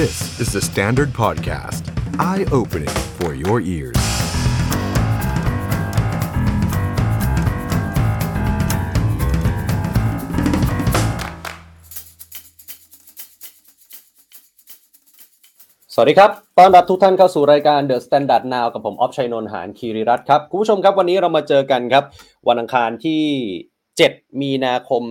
This is the Standard Podcast. Eye-opening for your ears. สวัสดีครับ ต้อนรับทุกท่านเข้าสู่รายการ The Standard Now กับผม ออฟชัยนนท์หานคีริรัตน์ครับ คุณผู้ชมครับ วันนี้เรามาเจอกันครับ วันอังคารที่ 7 มีนาคม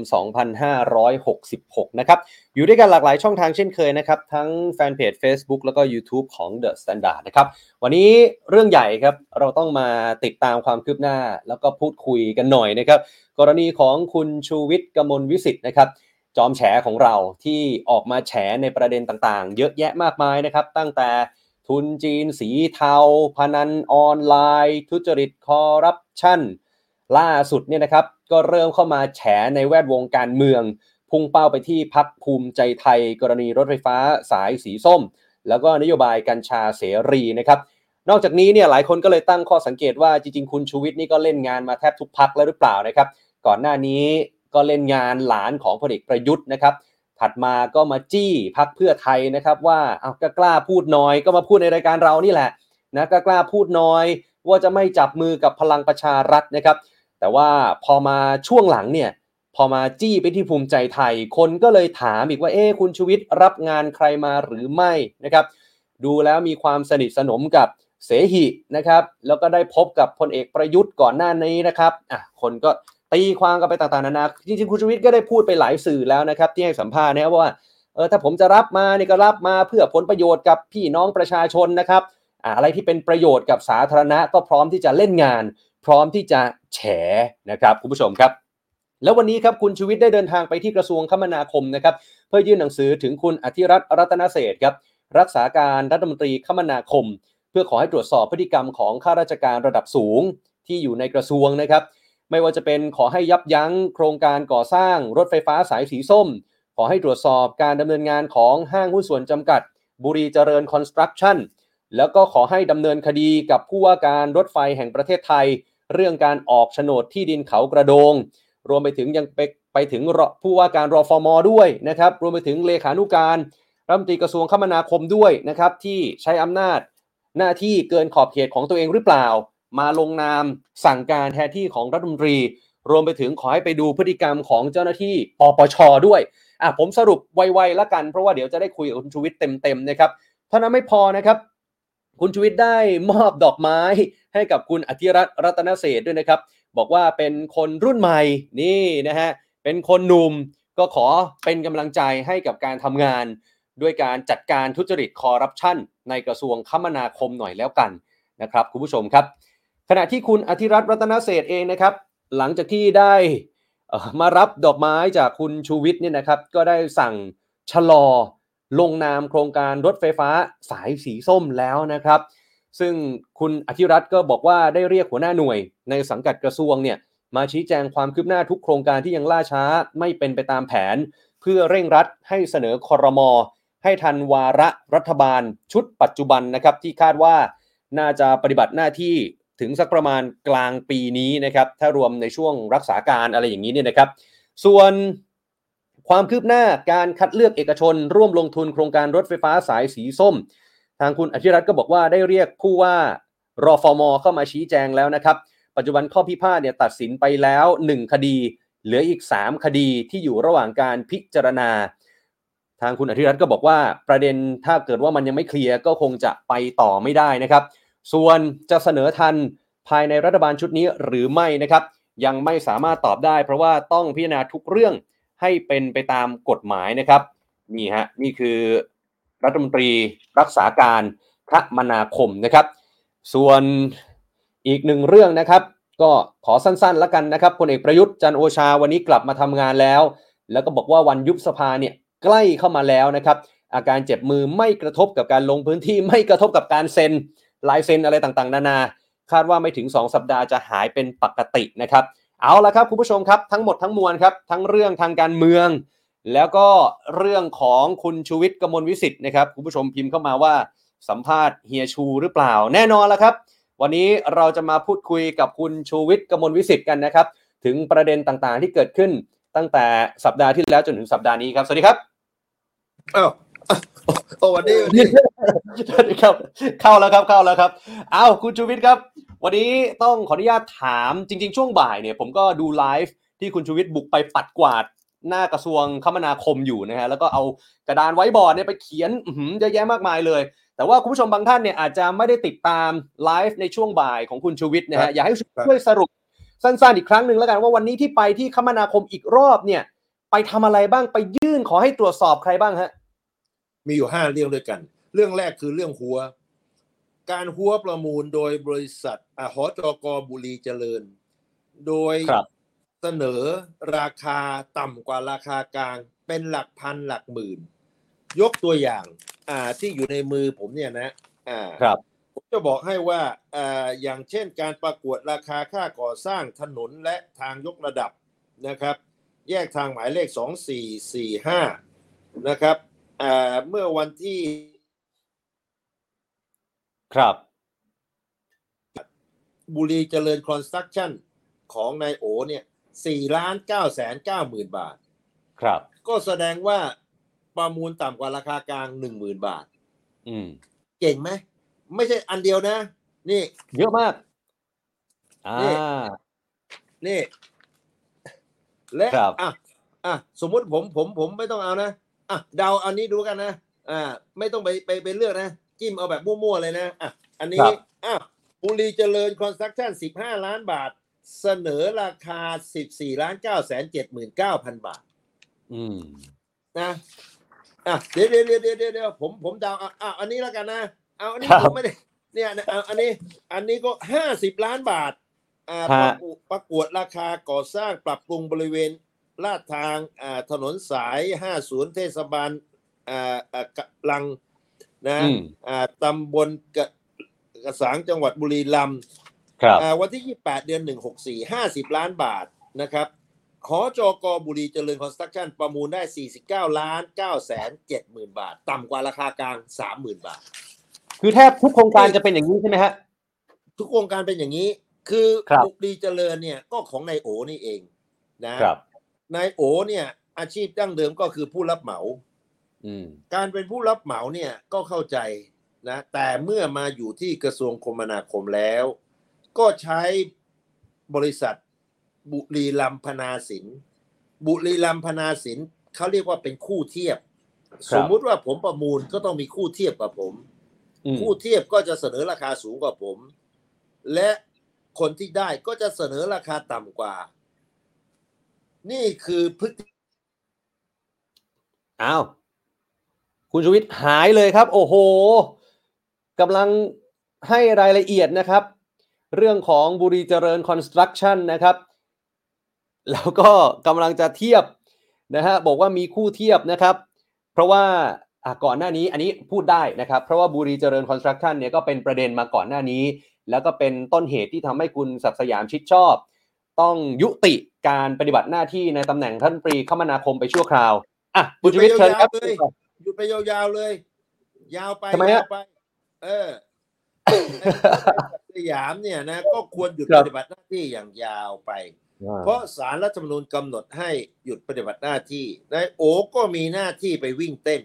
2566 นะครับ อยู่ด้วยกันหลากหลายช่องทางเช่นเคยนะครับ ทั้งแฟนเพจ Facebook แล้วก็ YouTube ของ The Standard นะครับ วันนี้เรื่องใหญ่ครับ เราต้องมาติดตามความคืบหน้า แล้วก็พูดคุยกันหน่อยนะครับ กรณีของคุณชูวิทย์กมลวิสิทธ์นะครับ จอมแฉของเราที่ออกมาแฉในประเด็นต่างๆ เยอะแยะมากมายนะครับ ตั้งแต่ทุนจีนสีเทา พนันออนไลน์ ทุจริตคอร์รัปชันล่าสุดเนี่ยนะครับ ก็เริ่มเข้ามาแฉในแวดวงการเมือง พุ่งเป้าไปที่พักภูมิใจไทย กรณีรถไฟฟ้าสายสีส้ม แล้วก็นโยบายกัญชาเสรีนะครับนอกจากนี้เนี่ยหลายคนก็เลยตั้งข้อสังเกตว่าจริงๆ คุณชูวิทย์นี่ก็เล่นงานมาแทบทุกพักแล้วหรือเปล่านะครับ ก่อนหน้านี้ก็เล่นงานหลานของพลเอกประยุทธ์นะครับ ถัดมาก็มาจี้พักเพื่อไทยนะครับ ว่าเอาก็กล้าพูดน้อยก็มาพูดในรายการเรานี่แหละนะก็กล้าพูดน้อย ว่าจะไม่จับมือกับพลังประชารัฐนะครับ แต่ว่าพอมาช่วงหลังเนี่ยพอมาจี้ไปที่ภูมิใจไทย คนก็เลยถามอีกว่าเอ๊คุณชูวิทย์รับงานใครมาหรือไม่นะครับ ดูแล้วมีความสนิทสนมกับเสหินะครับ แล้วก็ได้พบกับพลเอกประยุทธ์ก่อนหน้านี้นะครับอะคนก็ตีความกันไปต่างๆนานาจริงๆคุณชูวิทย์ก็ได้พูดไปหลายสื่อแล้วนะครับ ที่ให้สัมภาษณ์นะครับว่าเออถ้าผมจะรับมานี่ก็รับมาเพื่อผลประโยชน์กับพี่น้องประชาชนนะครับอ่าอะไรที่เป็นประโยชน์กับสาธารณะก็พร้อมที่จะเล่นงาน พร้อมที่จะแฉนะครับคุณผู้ชมครับ แล้ววันนี้ครับคุณชูวิทย์ได้เดินทางไปที่กระทรวงคมนาคมนะครับเพื่อยื่นหนังสือถึงคุณอธิรัตน์รัตนเศษครับรักษาการรัฐมนตรีคมนาคม เพื่อขอให้ตรวจสอบพฤติกรรมของข้าราชการระดับสูงที่อยู่ในกระทรวงนะครับ ไม่ว่าจะเป็นขอให้ยับยั้งโครงการก่อสร้างรถไฟฟ้าสายสีส้ม ขอให้ตรวจสอบการดำเนินงานของห้างหุ้นส่วนจำกัด บุรีเจริญคอนสตรักชั่น แล้วก็ขอให้ดำเนินคดีกับผู้ว่าการรถไฟแห่งประเทศไทย เรื่องการออกโฉนดที่ดินเขากระโดง รวมไปถึงยังไปไปถึงผู้ว่าการรอฟอมอด้วยนะครับรวมไปถึงเลขานุการรัฐมนตรีกระทรวงคมนาคมด้วยนะครับที่ใช้อำนาจหน้าที่เกินขอบเขตของตัวเองหรือเปล่า มาลงนามสั่งการแทนที่ของรัฐมนตรี รวมไปถึงขอให้ไปดูพฤติกรรมของเจ้าหน้าที่ปปชด้วยอะผมสรุปไวๆแล้วกันเพราะว่าเดี๋ยวจะได้คุยกับคุณชูวิทย์เต็มๆนะครับเท่านั้นไม่พอนะครับ คุณชูวิทย์ได้มอบดอกไม้ให้กับคุณอธิรัตน์รัตนเศษด้วยนะครับ บอกว่าเป็นคนรุ่นใหม่นี่นะฮะเป็นคนหนุ่มก็ขอเป็นกำลังใจให้กับการทำงาน ด้วยการจัดการทุจริตคอร์รัปชันในกระทรวงคมนาคมหน่อยแล้วกันนะครับคุณผู้ชมครับ ขณะที่คุณอธิรัตน์รัตนเศษเองนะครับ หลังจากที่ได้มารับดอกไม้จากคุณชูวิทย์เนี่ยนะครับ ก็ได้สั่งชะลอ ลงนามโครงการรถไฟฟ้าสายสีส้มแล้วนะครับ ซึ่งคุณอธิรัตน์ก็บอกว่าได้เรียกหัวหน้าหน่วย ในสังกัดกระทรวงเนี่ยมาชี้แจงความคืบหน้าทุกโครงการที่ยังล่าช้าไม่เป็นไปตามแผน เพื่อเร่งรัดให้เสนอคอรมอให้ทันวาระรัฐบาลชุดปัจจุบันนะครับที่คาดว่าน่าจะปฏิบัติหน้าที่ถึงสักประมาณกลางปีนี้นะครับถ้ารวมในช่วงรักษาการอะไรอย่างนี้เนี่ยนะครับ ส่วน ความคืบหน้าการคัดเลือกเอกชน ร่วมลงทุนโครงการรถไฟฟ้าสายสีส้ม ทางคุณอธิรัตน์ก็บอกว่าได้เรียกผู้ว่ารอฟอมเข้ามาชี้แจงแล้วนะครับ ปัจจุบันข้อพิพาทเนี่ยตัดสินไปแล้ว 1 คดี เหลืออีก 3 คดีที่อยู่ระหว่างการพิจารณา ทางคุณอธิรัตน์ก็บอกว่าประเด็นถ้าเกิดว่ามันยังไม่เคลียร์ก็คงจะไปต่อไม่ได้นะครับ ส่วนจะเสนอทันภายในรัฐบาลชุดนี้หรือไม่นะครับ ยังไม่สามารถตอบได้ เพราะว่าต้องพิจารณาทุกเรื่อง ให้เป็นไปตามกฎหมายนะครับนี่ฮะนี่คือรัฐมนตรีรักษาการคมนาคมนะครับ ส่วนอีกหนึ่งเรื่องนะครับ ก็ขอสั้นๆแล้วกันนะครับพลเอกประยุทธ์จันโอชาวันนี้กลับมาทำงานแล้ว แล้วก็บอกว่าวันยุบสภาเนี่ยใกล้เข้ามาแล้วนะครับ อาการเจ็บมือไม่กระทบกับการลงพื้นที่ไม่กระทบกับการเซ็นลายเซ็นอะไรต่างๆ นานา คาดว่าไม่ถึง 2 สัปดาห์จะหายเป็นปกตินะครับ เอาละครับคุณผู้ชมครับทั้งหมดทั้งมวลครับทั้งเรื่องทางการเมือง แล้วก็เรื่องของคุณชูวิทย์กมลวิสิทธิ์นะครับคุณผู้ชมพิมพ์เข้ามาว่าสัมภาษณ์เฮียชูหรือเปล่าแน่นอนแล้วครับ วันนี้เราจะมาพูดคุยกับคุณชูวิทย์กมลวิสิทธิ์กันนะครับ ถึงประเด็นต่างๆที่เกิดขึ้นตั้งแต่สัปดาห์ที่แล้วจนถึงสัปดาห์นี้ครับสวัสดีครับอ้าวโอ้วันนี้วันนี้ สวัสดีครับ เข้าแล้วครับเข้าแล้วครับอ้าวคุณชูวิทย์ครับ วันนี้ต้องขออนุญาตถามจริง ๆ ช่วงบ่ายเนี่ยผมก็ดูไลฟ์ที่คุณชูวิทย์บุกไปปัดกวาดหน้ากระทรวงคมนาคมอยู่นะฮะแล้วก็เอากระดานไว้บอร์ดเนี่ยไปเขียนอื้อหือเยอะแยะมากมายเลย แต่ว่าคุณผู้ชมบางท่านเนี่ยอาจจะไม่ได้ติดตามไลฟ์ในช่วงบ่ายของคุณชูวิทย์นะครัฮะบอยากให้ครับช่วยสรุปสั้นๆอีกครั้งหนึ่งแล้วกันว่าวันนี้ที่ไปที่คมนาคมอีกรอบเนี่ย ไปทำอะไรบ้างไปยื่นขอให้ตรวจสอบใครบ้างฮะมีอยู่ห้าเรื่องด้วยกัน เรื่องแรกคือเรื่องหัว การหัวประมูลโดยบริษัทอ่าหอจกบุรีเจริญ โดยครับเสนอราคาต่ำกว่าราคากลาง เป็นหลักพันหลักหมื่น ยกตัวอย่างอ่าที่อยู่ในมือผมเนี่ยนะอ่าครับผมจะบอกให้ว่าอ่าอย่างเช่นการประกวดราคาค่าก่อสร้างถนนและทางยกระดับนะครับ แยกทางหมายเลข 2445 นะครับอ่าเมื่อวันที่ ครับ บุรีเจริญคอนสตรักชั่นของนายโอเนี่ย4ล้าน9แสน9หมื่นบาท ครับ ก็แสดงว่าประมูลต่ำกว่าราคากลาง1 0,000บาท อืม เก่งไหม ไม่ใช่อันเดียวนะ นี่ เยอะมากอ่านี่นี่และครับอะอะสมมุติผมผมผมไม่ต้องเอานะอะเดาอันนี้ดูกันนะอ่า ไม่ต้องไปไปไปเลือกนะ จิ้มเอาแบบมั่วๆเลยนะอะอันนี้อะบุรีเจริญคอนสตรักชั่น15 ล้านบาท เสนอราคา 14ล้าน9แสน79,000 บาท อืมนะอะเดี๋ยวเดี๋ยวเดี๋ยวเดี๋ยวเดี๋ยวผมผมเดาอะอะอันนี้แล้วกันนะ เอาอันนี้ครับผมไม่ได้เนี่ยนะเอาอันนี้อันนี้ก็ห้าสิบล้านบาทอ่าฮะประกวดประกวดราคาก่อสร้างปรับปรุงบริเวณลาดทางอ่าถนนสายห้าศูนย์เทศบาลอ่าอ่ากะลัง นะอืมอ่าตำบลกะกระสังจังหวัดบุรีรัมย์ครับอ่าวันที่ 28 เดือน 164 50 ล้านบาทนะครับขอจกบุรีเจริญคอนสตรักชั่นประมูลได้ 49 ล้าน9แสน7หมื่นบาท ต่ำกว่าราคากลาง 30,000 บาท คือแทบทุกโครงการจะเป็นอย่างนี้ใช่ไหมฮะ ทุกโครงการเป็นอย่างนี้ คือครับบุรีเจริญเนี่ยก็ของนายโอนี่เองนะครับนายโอเนี่ยอาชีพดั้งเดิมก็คือผู้รับเหมาอืม การเป็นผู้รับเหมาเนี่ยก็เข้าใจนะแต่เมื่อมาอยู่ที่กระทรวงคมนาคมแล้ว ก็ใช้บริษัทบุรีรัมย์พนาสิน บุรีรัมย์พนาสินเขาเรียกว่าเป็นคู่เทียบครับสมมุติว่าผมประมูลก็ต้องมีคู่เทียบกับผมอืมคู่เทียบก็จะเสนอราคาสูงกว่าผม และคนที่ได้ก็จะเสนอราคาต่ำกว่า นี่คือพฤติอ้าว คุณชูวิทย์หายเลยครับ โอ้โหกำลังให้รายละเอียดนะครับ เรื่องของบุรีเจริญคอนสตรักชั่นนะครับ แล้วก็กำลังจะเทียบนะฮะบอกว่ามีคู่เทียบนะครับ เพราะว่าก่อนหน้านี้อันนี้พูดได้นะครับ เพราะว่าบุรีเจริญคอนสตรักชั่นเนี่ยก็เป็นประเด็นมาก่อนหน้านี้ แล้วก็เป็นต้นเหตุที่ทำให้คุณศักสยามชิดชอบ ต้องยุติการปฏิบัติหน้าที่ในตำแหน่งท่านปรีคมนาคมไปชั่วคราวอะคุณชูวิทย์เชิญครับ หยุดไปยาวๆเลย ยาวไปทำไมฮะ ยาวไป เออสยามเนี่ยนะ ก็ควรหยุดครับปฏิบัติหน้าที่อย่างยาวไป เพราะสารรัฐธรรมนูญกำหนดให้หยุดปฏิบัติหน้าที่นายโอก็มีหน้าที่ไปวิ่งเต้น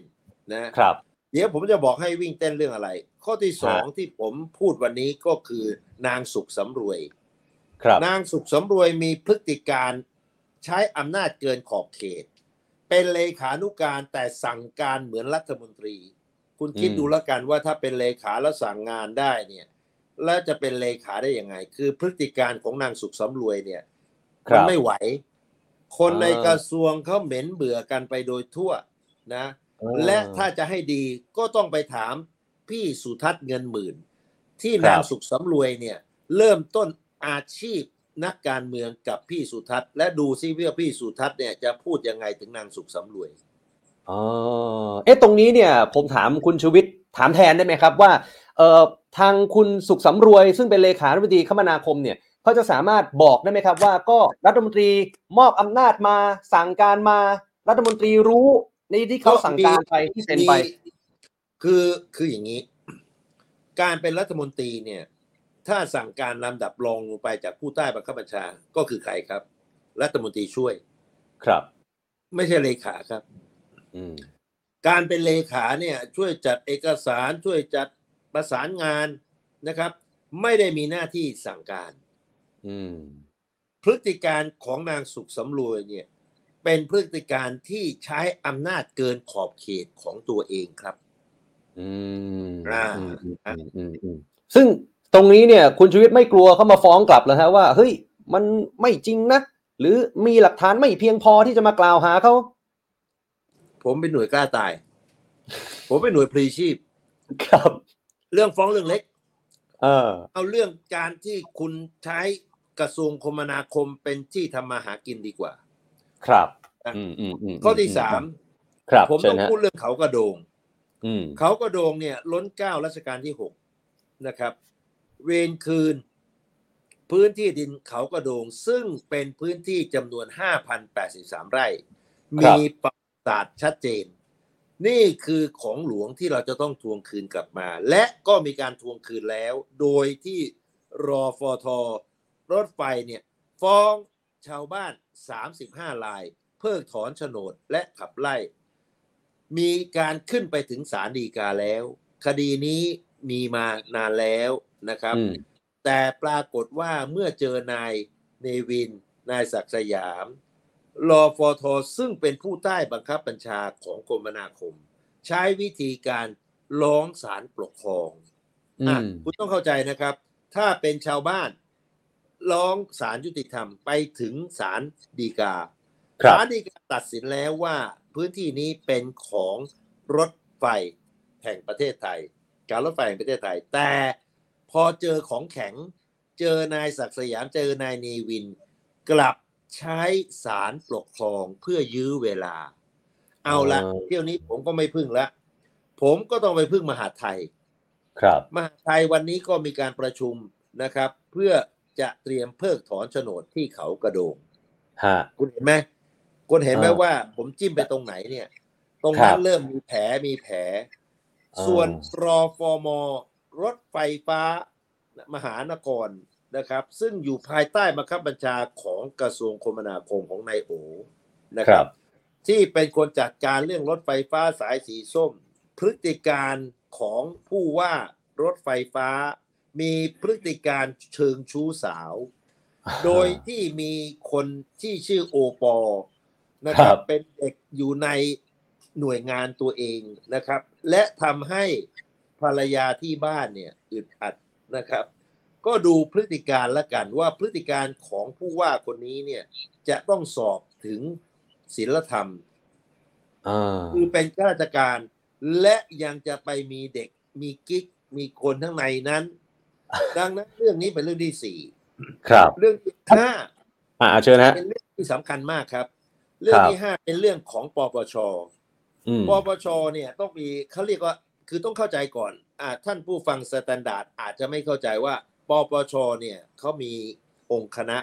นะ ครับ เดี๋ยวผมจะบอกให้วิ่งเต้นเรื่องอะไร ข้อที่สองฮะที่ผมพูดวันนี้ก็คือนางสุขสำรวย ครับ นางสุขสำรวยมีพฤติการใช้อำนาจเกินขอบเขต เป็นเลขานุการแต่สั่งการเหมือนรัฐมนตรี คุณคิดอืมดูแล้วกันว่าถ้าเป็นเลขาแล้วสั่งงานได้เนี่ย แล้วจะเป็นเลขาได้ยังไง คือพฤติการของนางสุขสำรวยเนี่ยคมัรับไม่ไหว คนอ่าในกระทรวงเขาเหม็นเบื่อกันไปโดยทั่วนะ และถ้าจะให้ดีก็ต้องไปถามพี่สุทัศน์เงินหมื่น ที่ครับนางสุขสำรวยเนี่ย เริ่มต้นอาชีพ นักการเมืองกับพี่สุทัศน์ และดูซิว่าพี่สุทัศน์เนี่ยจะพูดยังไงถึงนางสุขสำรวยอ๋อเอ๊ะตรงนี้เนี่ยผมถามคุณชูวิทย์ถามแทนได้ไหมครับว่าเอ่อทางคุณสุขสำรวย ซึ่งเป็นเลขาธิบดีคมนาคมเนี่ยเขาจะสามารถบอกได้ไหมครับว่าก็รัฐมนตรีมอบอำนาจมาสั่งการมารัฐมนตรีรู้ในที่เขาสั่งการไปที่เซ็นไปมีคือคืออย่างนี้ การเป็นรัฐมนตรีเนี่ย ถ้าสั่งการลำดับรองลงไปจากผู้ใต้บังคับบัญชาก็คือใครครับ รัฐมนตรีช่วยครับ ไม่ใช่เลขาครับอืมการเป็นเลขาเนี่ย ช่วยจัดเอกสารช่วยจัดประสานงานนะครับ ไม่ได้มีหน้าที่สั่งการอืมพฤติการของนางสุขสำรวยเนี่ย เป็นพฤติการที่ใช้อำนาจเกินขอบเขตของตัวเองครับ อืมอ่าอืมอืมอืมอืมอืมซึ่ง ตรงนี้เนี่ย คุณชูวิทย์ไม่กลัวเขามาฟ้องกลับแล้วฮะว่าเฮ้ยมันไม่จริงนะหรือมีหลักฐานไม่เพียงพอที่จะมากล่าวหาเขาผมเป็นหน่วยกล้าตาย ผมเป็นหน่วยพลีชีพ ครับ เรื่องฟ้องเรื่องเล็ก เออ เอาเรื่องการที่คุณใช้กระทรวงคมนาคมเป็นที่ทำมาหากินดีกว่า ครับอะอืมอืมอืมข้อที่สามครับผมเชิต้อญงฮะพูดเรื่องเขากระโดงอืมเขากระโดงเนี่ย ล้นเกล้ารัชกาลที่หกนะครับ เวรคืน พื้นที่ดินเขากระโดง ซึ่งเป็นพื้นที่จำนวน 5,083 ไร่ มีประวัติศาสตร์ชัดเจน นี่คือของหลวงที่เราจะต้องทวงคืนกลับมา และก็มีการทวงคืนแล้ว โดยที่รอฟอทอรถไฟเนี่ยฟ้องชาวบ้าน 35 ลาย เพิกถอนโฉนดและขับไล่ มีการขึ้นไปถึงศาลฎีกาแล้ว คดีนี้มีมานานแล้ว นะครับอืมแต่ปรากฏว่าเมื่อเจอนายเนวิน นายศักดิ์สยามรอฟอทอซึ่งเป็นผู้ใต้บังคับบัญชาของกรมนาคม ใช้วิธีการร้องศาลปกครองอือะมคุณต้องเข้าใจนะครับ ถ้าเป็นชาวบ้านร้องศาลยุติธรรมไปถึงศาลฎีกาครับศาลฎีกาตัดสินแล้วว่าพื้นที่นี้เป็นของรถไฟแห่งประเทศไทย การรถไฟแห่งประเทศไทย แต่ พอเจอของแข็ง เจอนายศักดิ์สยามเจอนายเนวิน กลับใช้ศาลปกครองเพื่อยื้อเวลา เอาละอ๋อเที่ยวนี้ผมก็ไม่พึ่งละ ผมก็ต้องไปพึ่งมหาดไทย ครับ มหาดไทยวันนี้ก็มีการประชุมนะครับ เพื่อจะเตรียมเพิกถอนโฉนดที่เขากระโดงฮะคุณเห็นไหมคุณเห็นไหมอ่าว่า ผมจิ้มไปตรงไหนเนี่ย ตรงครันั้บนเริ่มมีแผลมีแผลอ่าส่วนรอฟอมอ รถไฟฟ้ามหานครนะครับ ซึ่งอยู่ภายใต้บังคับบัญชาของกระทรวงคมนาคมของนายโอนะคครัรับบที่เป็นคนจัดการเรื่องรถไฟฟ้าสายสีส้ม พฤติการของผู้ว่ารถไฟฟ้า มีพฤติการเชิงชู้สาว โดยที่มีคนที่ชื่อโอปอนะคครัรับบเป็นเด็กอยู่ในหน่วยงานตัวเองนะครับ และทำให้ ภรรยาที่บ้านเนี่ยอึดอัดนะครับ ก็ดูพฤติการละกันว่าพฤติการของผู้ว่าคนนี้เนี่ยจะต้องสอบถึงศีลธรรมอ่าคือเป็นข้าราชการและยังจะไปมีเด็กมีกิ๊กมีคนข้างในนั้น ดังนั้นเรื่องนี้เป็นเรื่องที่สี่ครับ เรื่องที่ห้าอ่าเชิญฮะเป็นเรื่องที่สำคัญมากครับ เรื่องที่ห้าเป็นเรื่องของปปชอืมปปชเนี่ยต้องมีเขาเรียกว่า คือต้องเข้าใจก่อนอ่าท่านผู้ฟัง Standard อาจจะไม่เข้าใจว่าปปชเนี่ยเขามีองค์คณะ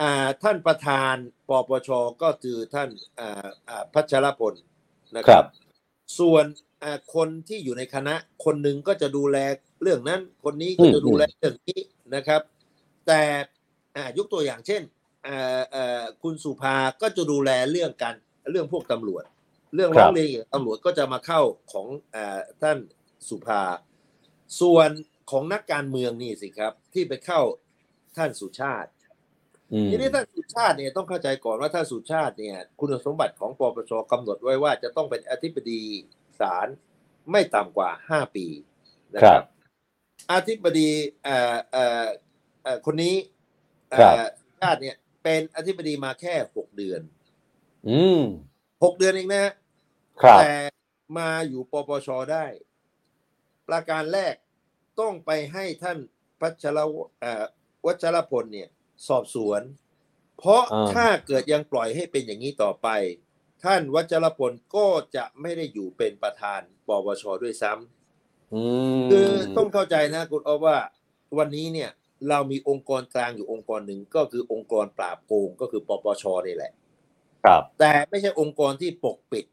อ่าท่านประธานปปชก็คือท่านอ่าอ่าพัชรพลนะคครัรับบส่วนอ่าคนที่อยู่ในคณะคนหนึ่งก็จะดูแลเรื่องนั้น คนนี้ก็จะดูแลเรื่องนี้นะครับ แต่อ่ายกตัวอย่างเช่นอ่าอ่าคุณสุภาก็จะดูแลเรื่องการเรื่องพวกตำรวจ เรื่องครัร้อบงเรียนเกี่ยวกับตำรวจก็จะมาเข้าของอาท่านสุภา ส่วนของนักการเมืองนี่สิครับ ที่ไปเข้าท่านสุชาติอืมทีนี้ท่านสุชาติเนี่ยต้องเข้าใจก่อนว่าท่านสุชาติเนี่ย คุณสมบัติของปปชกำหนดไว้ว่าจะต้องเป็นอธิบดีศาลไม่ต่ำกว่าห้าปีนะคครัรับบอธิบดีเอ่อเอ่อเอ่อคนนี้เอ่ครับอชาติเนี่ย เป็นอธิบดีมาแค่หกเดือนอืมหกเดือนเองนะฮะครับ แต่มาอยู่ปปชได้ ประการแรกต้องไปให้ท่านพัชรวเอ่อวัชรพลเนี่ย สอบสวน เพราะอ่าถ้าเกิดยังปล่อยให้เป็นอย่างนี้ต่อไป ท่านวัชรพลก็จะไม่ได้อยู่เป็นประธานปปชด้วยซ้ำอืมคือต้องเข้าใจนะคุณอ๊อฟว่าวันนี้เนี่ยเรามีองค์กรกลางอยู่องค์กรหนึ่งก็คือองค์กรปราบโกงก็คือปปชนี่แหละ ครับ แต่ไม่ใช่องค์กรที่ปกปิด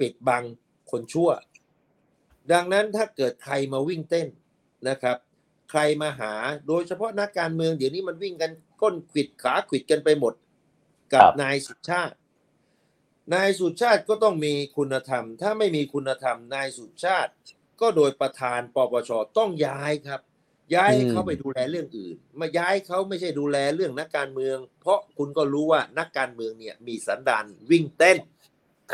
ปิดบังคนชั่ว ดังนั้นถ้าเกิดใครมาวิ่งเต้นนะครับ ใครมาหาโดยเฉพาะนักการเมืองเดี๋ยวนี้มันวิ่งกันก้นขวิดขาขวิดกันไปหมด กับนายสุชาติ นายสุชาติก็ต้องมีคุณธรรม ถ้าไม่มีคุณธรรมนายสุชาติ ก็โดยประธานปปชต้องย้ายครับย้ายให้เขาไปดูแลเรื่องอื่น มาย้ายเขาไม่ใช่ดูแลเรื่องนักการเมือง เพราะคุณก็รู้ว่านักการเมืองเนี่ยมีสันดานวิ่งเต้น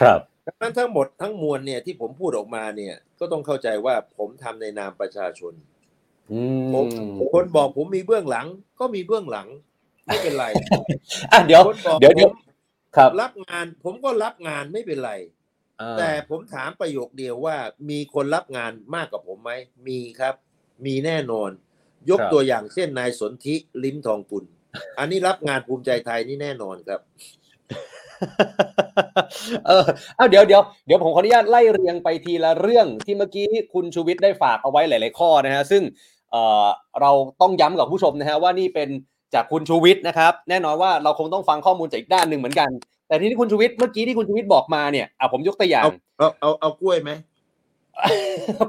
ครับ ดังนั้นทั้งหมดทั้งมวลเนี่ยที่ผมพูดออกมาเนี่ย ก็ต้องเข้าใจว่าผมทำในนามประชาชนอืผมมคนบอกผมมีเบื้องหลัง ก็มีเบื้องหลัง ไม่เป็นไรอะเดี๋ยวคนบอกเดี๋ยวเดี๋ยวผมครับรับงาน ผมก็รับงานไม่เป็นไรอ่าแต่ผมถามประโยคเดียวว่า มีคนรับงานมากกว่าผมไหมมีครับ มีแน่นอน ยกตัวอย่างเช่นนายสนธิลิ้มทองกุลอันนี้รับงานภูมิใจไทยนี่แน่นอนครับ เออเอาเดี๋ยวเดี๋ยวเดี๋ยวผมขออนุญาตไล่เรียงไปทีละเรื่องที่เมื่อกี้คุณชูวิทย์ได้ฝากเอาไว้หลาย ๆ ข้อนะฮะซึ่งเอ่อเราต้องย้ำกับผู้ชมนะฮะว่านี่เป็นจากคุณชูวิทย์นะครับ แน่นอนว่าเราคงต้องฟังข้อมูลจากอีกด้านหนึ่งเหมือนกัน แต่ที่ที่คุณชูวิทย์เมื่อกี้ที่คุณชูวิทย์บอกมาเนี่ยอะผมยกตัวอย่างเอาเอาเอาเอากล้วยไหม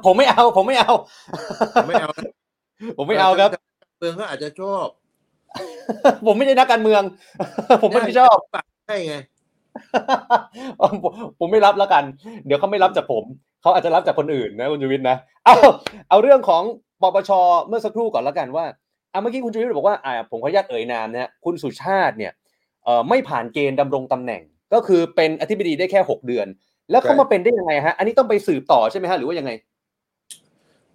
ผมไม่เอา ผมไม่เอาไม่เอานะผมไม่เอาครับเมืองเขาอาจจะชอบ ผมไม่ใช่นักการเมือง ผมไม่ได้ชอบใช่ไง ผมผมไม่รับแล้วกัน เดี๋ยวเขาไม่รับจากผมเขาอาจจะรับจากคนอื่นนะคุณชูวิทย์นะเอาเอาเรื่องของปปชเมื่อสักครู่ก่อนแล้วกันว่าอะเมื่อกี้คุณชูวิทย์บอกว่าอ่าผมขออนุญาตเอ่ยนามนะฮะคุณสุชาติเนี่ยเอ่อไม่ผ่านเกณฑ์ดำรงตำแหน่ง ก็คือเป็นอธิบดีได้แค่หกเดือน แล้วเขาใช่มาเป็นได้ยังไงฮะ อันนี้ต้องไปสืบต่อใช่ไหมฮะหรือว่ายังไง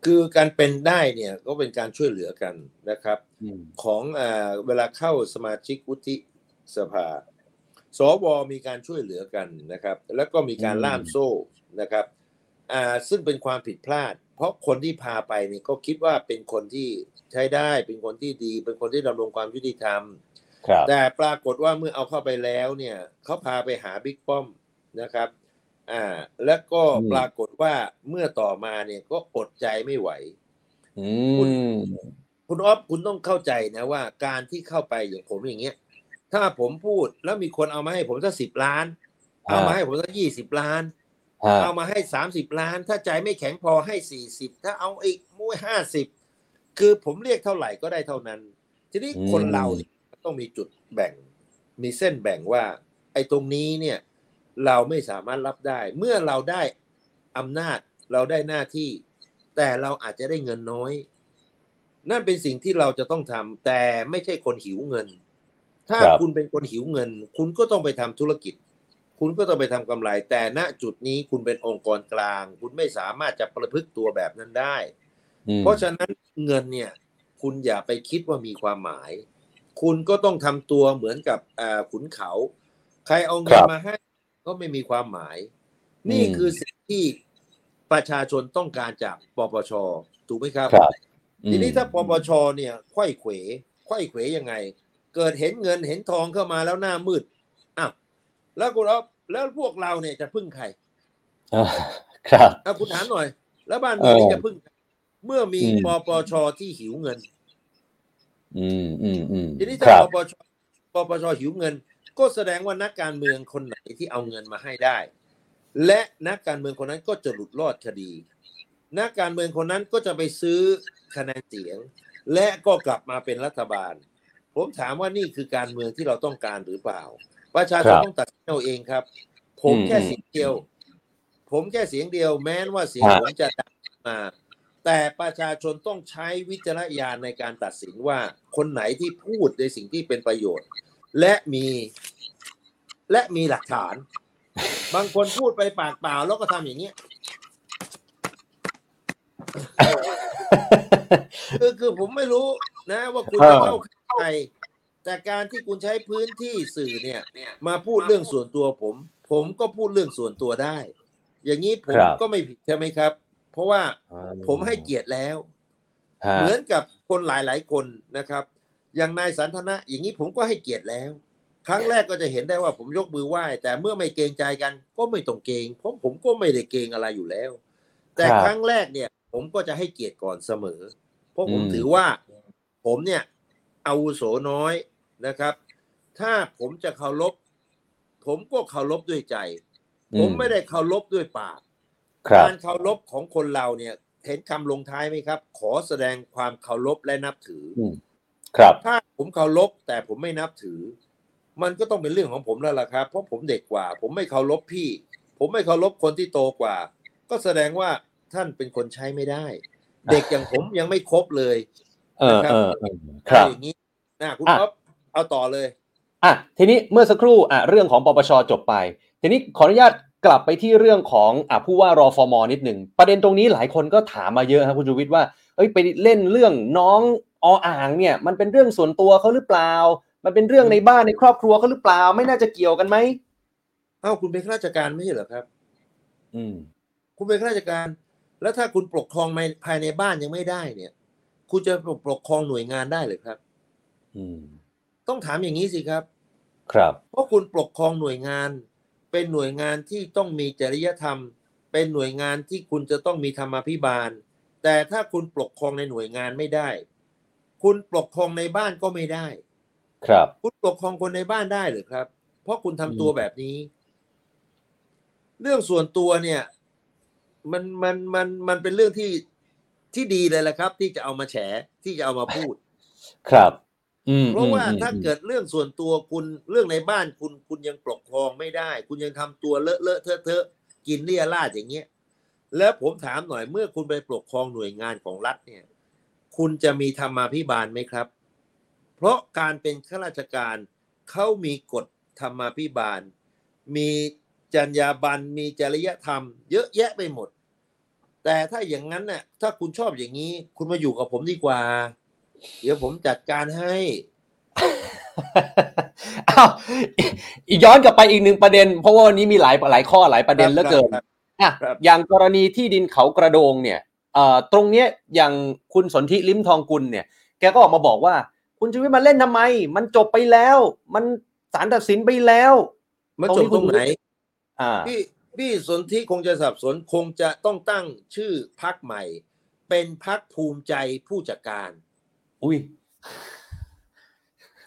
คือการเป็นได้เนี่ยก็เป็นการช่วยเหลือกันนะครับอืมของเอ่อเวลาเข้าสมาชิกวุฒิสภา สวมีการช่วยเหลือกันนะครับ แล้วก็มีการอืมล่ามโซ่นะครับอ่าซึ่งเป็นความผิดพลาด เพราะคนที่พาไปเนี่ยก็คิดว่าเป็นคนที่ใช้ได้ เป็นคนที่ดี เป็นคนที่ดำรงความยุติธรรมครับแต่ปรากฏว่าเมื่อเอาเข้าไปแล้วเนี่ยเขาพาไปหาบิ๊กป้อมนะครับอ่าแล้วก็อืมปรากฏว่าเมื่อต่อมาเนี่ยก็อดใจไม่ไหวอืมคุณอ๊อฟคุณต้องเข้าใจนะว่าการที่เข้าไปอย่างผมอย่างเงี้ย ถ้าผมพูดแล้วมีคนเอามาให้ผมสักสิบล้านอ่าเอามาให้ผมสักยี่สิบล้านฮะเอามาให้สามสิบล้าน ถ้าใจไม่แข็งพอให้สี่สิบถ้าเอาอีกมุ้ยห้าสิบคือผมเรียกเท่าไหร่ก็ได้เท่านั้น ทีนี้คนเราเนี่ยต้องมีจุดแบ่ง มีเส้นแบ่งว่า ไอ้ตรงนี้เนี่ย เราไม่สามารถรับได้ เมื่อเราได้อำนาจเราได้หน้าที่ แต่เราอาจจะได้เงินน้อย นั่นเป็นสิ่งที่เราจะต้องทำแต่ไม่ใช่คนหิวเงิน ถ้าครับคุณเป็นคนหิวเงิน คุณก็ต้องไปทำธุรกิจ คุณก็ต้องไปทำกำไร แต่ณจุดนี้คุณเป็นองค์กรกลาง คุณไม่สามารถจะประพฤติตัวแบบนั้นได้อืมเพราะฉะนั้นเงินเนี่ย คุณอย่าไปคิดว่ามีความหมาย คุณก็ต้องทำตัวเหมือนกับอ่าขุนเขา ใครเอาเงินมาให้ก็ไม่มีความหมาย นี่คือสิ่งที่ประชาชนต้องการจากปปชถูกไหมครับครับทีนี้ถ้าปปชเนี่ยไขว้เขวไขว้เขวยังไง เกิดเห็นเงินเห็นทองเข้ามาแล้วหน้ามืดอ้าวแล้วคุณอ๊อฟแล้วพวกเราเนี่ยจะพึ่งใครอ่าครับเอาคุณถามหน่อย แล้วบ้านเมืองเออนี่จะพึ่งใครเมื่อมีอืมปปชที่หิวเงิน อืมอืมอืมทีนี้คถ้ารับปปชปปชหิวเงิน ก็แสดงว่านักการเมืองคนไหนที่เอาเงินมาให้ได้ และนักการเมืองคนนั้นก็จะหลุดรอดคดี นักการเมืองคนนั้นก็จะไปซื้อคะแนนเสียง และก็กลับมาเป็นรัฐบาล ผมถามว่านี่คือการเมืองที่เราต้องการหรือเปล่า ประชาชนครับต้องตัดสินเอาเองครับผมอืมแค่เสียงเดียว ผมแค่เสียงเดียว แม้ว่าเสียงฮะผมจะดังมา แต่ประชาชนต้องใช้วิจารณญาณในการตัดสินว่าคนไหนที่พูดในสิ่งที่เป็นประโยชน์ และมีและมีหลักฐาน บางคนพูดไปปากเปล่าแล้วก็ทำอย่างเงี้ยคือคือผมไม่รู้นะว่าคุณจะเข้า ใครแต่การที่คุณใช้พื้นที่สื่อเนี่ย มาพูดเรื่องส่วนตัวผม ผมก็พูดเรื่องส่วนตัวได้ อย่างนี้ผมครับก็ไม่ผิดใช่ไหมครับ เพราะว่าผมให้เกียรติแล้วฮะเหมือนกับคนหลายๆคนนะครับ อย่างนายสันทนะ อย่างนี้ผมก็ให้เกียรติแล้ว ครั้งแรกก็จะเห็นได้ว่าผมยกมือไหว้ แต่เมื่อไม่เกรงใจกัน ก็ไม่ต้องเกรงเพราะผมก็ไม่ได้เกรงอะไรอยู่แล้ว แต่ครับครั้งแรกเนี่ย ผมก็จะให้เกียรติก่อนเสมอ เพราะผมอืมถือว่า ผมเนี่ย อาวุโสน้อยนะครับ ถ้าผมจะเคารพผมก็เคารพด้วยใจ ผมไม่ได้เคารพด้วยปากครับการเคารพของคนเราเนี่ย เห็นคำลงท้ายไหมครับ ขอแสดงความเคารพและนับถืออครับ ถ้าผมเคารพแต่ผมไม่นับถือ มันก็ต้องเป็นเรื่องของผมแล้วล่ะครับ เพราะผมเด็กกว่า ผมไม่เคารพพี่ ผมไม่เคารพคนที่โตกว่า ก็แสดงว่าท่านเป็นคนใช้ไม่ได้ เด็กอย่างผมยังไม่ครบเลย เออเออเออครับอย่างนี้นะคุณอะอ๊อฟเอาต่อเลยอะทีนี้เมื่อสักครู่อะเรื่องของปปชจบไป ทีนี้ขออนุญาตกลับไปที่เรื่องของอะผู้ว่ารอฟอมนิดหนึ่งประเด็นตรงนี้หลายคนก็ถามมาเยอะครับคุณชูวิทย์ว่าเอ้ยไปเล่นเรื่องน้องออ่างเนี่ย มันเป็นเรื่องส่วนตัวเขาหรือเปล่า มันเป็นเรื่องในบ้านในครอบครัวเขาหรือเปล่า ไม่น่าจะเกี่ยวกันไหมเอ้าคุณเป็นข้าราชการไม่ใช่เหรอครับ อืม คุณเป็นข้าราชการ แล้วถ้าคุณปกครองในภายในบ้านยังไม่ได้เนี่ย คุณจะปกครองหน่วยงานได้หรือครับ อืม ต้องถามอย่างนี้สิครับ ครับ เพราะคุณปกครองหน่วยงาน เป็นหน่วยงานที่ต้องมีจริยธรรม เป็นหน่วยงานที่คุณจะต้องมีธรรมาภิบาล แต่ถ้าคุณปกครองในหน่วยงานไม่ได้ คุณปกครองในบ้านก็ไม่ได้ ครับ คุณปกครองคนในบ้านได้หรือครับ เพราะคุณทำอืมตัวแบบนี้ เรื่องส่วนตัวเนี่ย มันมันมันมันเป็นเรื่องที่ ที่ดีเลยแหละครับ ที่จะเอามาแฉที่จะเอามาพูด ครับอืมเพราะว่าอืมถ้าอืมเกิดเรื่องส่วนตัวคุณเรื่องในบ้านคุณคุณยังปกครองไม่ได้ คุณยังทำตัวเลอะเลอะเทอะเทอะกินเลี่ยราดอย่างเงี้ย แล้วผมถามหน่อยเมื่อคุณไปปกครองหน่วยงานของรัฐเนี่ย คุณจะมีธรรมาภิบาลไหมครับ เพราะการเป็นข้าราชการเขามีกฎธรรมาภิบาล มีจรรยาบรรณมีจริยธรรม เยอะแยะไปหมด แต่ถ้าอย่างนั้นน่ะถ้าคุณชอบอย่างนี้ คุณมาอยู่กับผมดีกว่า เดี๋ยวผมจัดการให้อ้าวอีกย้อนกลับไปอีกหนึ่งประเด็น เพราะว่าวันนี้มีหลายหลายข้อหลายประเด็นเหลือเกินครับอะครับอย่างกรณีที่ดินเขากระโดงเนี่ยเอ่อตรงเนี้ยอย่างคุณสนธิลิ้มทองกุลเนี่ย แกก็ออกมาบอกว่า คุณชูวิทย์มาเล่นทำไม มันจบไปแล้ว มันศาลตัดสินไปแล้ว มันจบตรงไหน อ่าพี่ พี่สนที่คงจะสับสนคงจะต้องตั้งชื่อพักใหม่ เป็นพักภูมิใจผู้จัดการ อุ้ย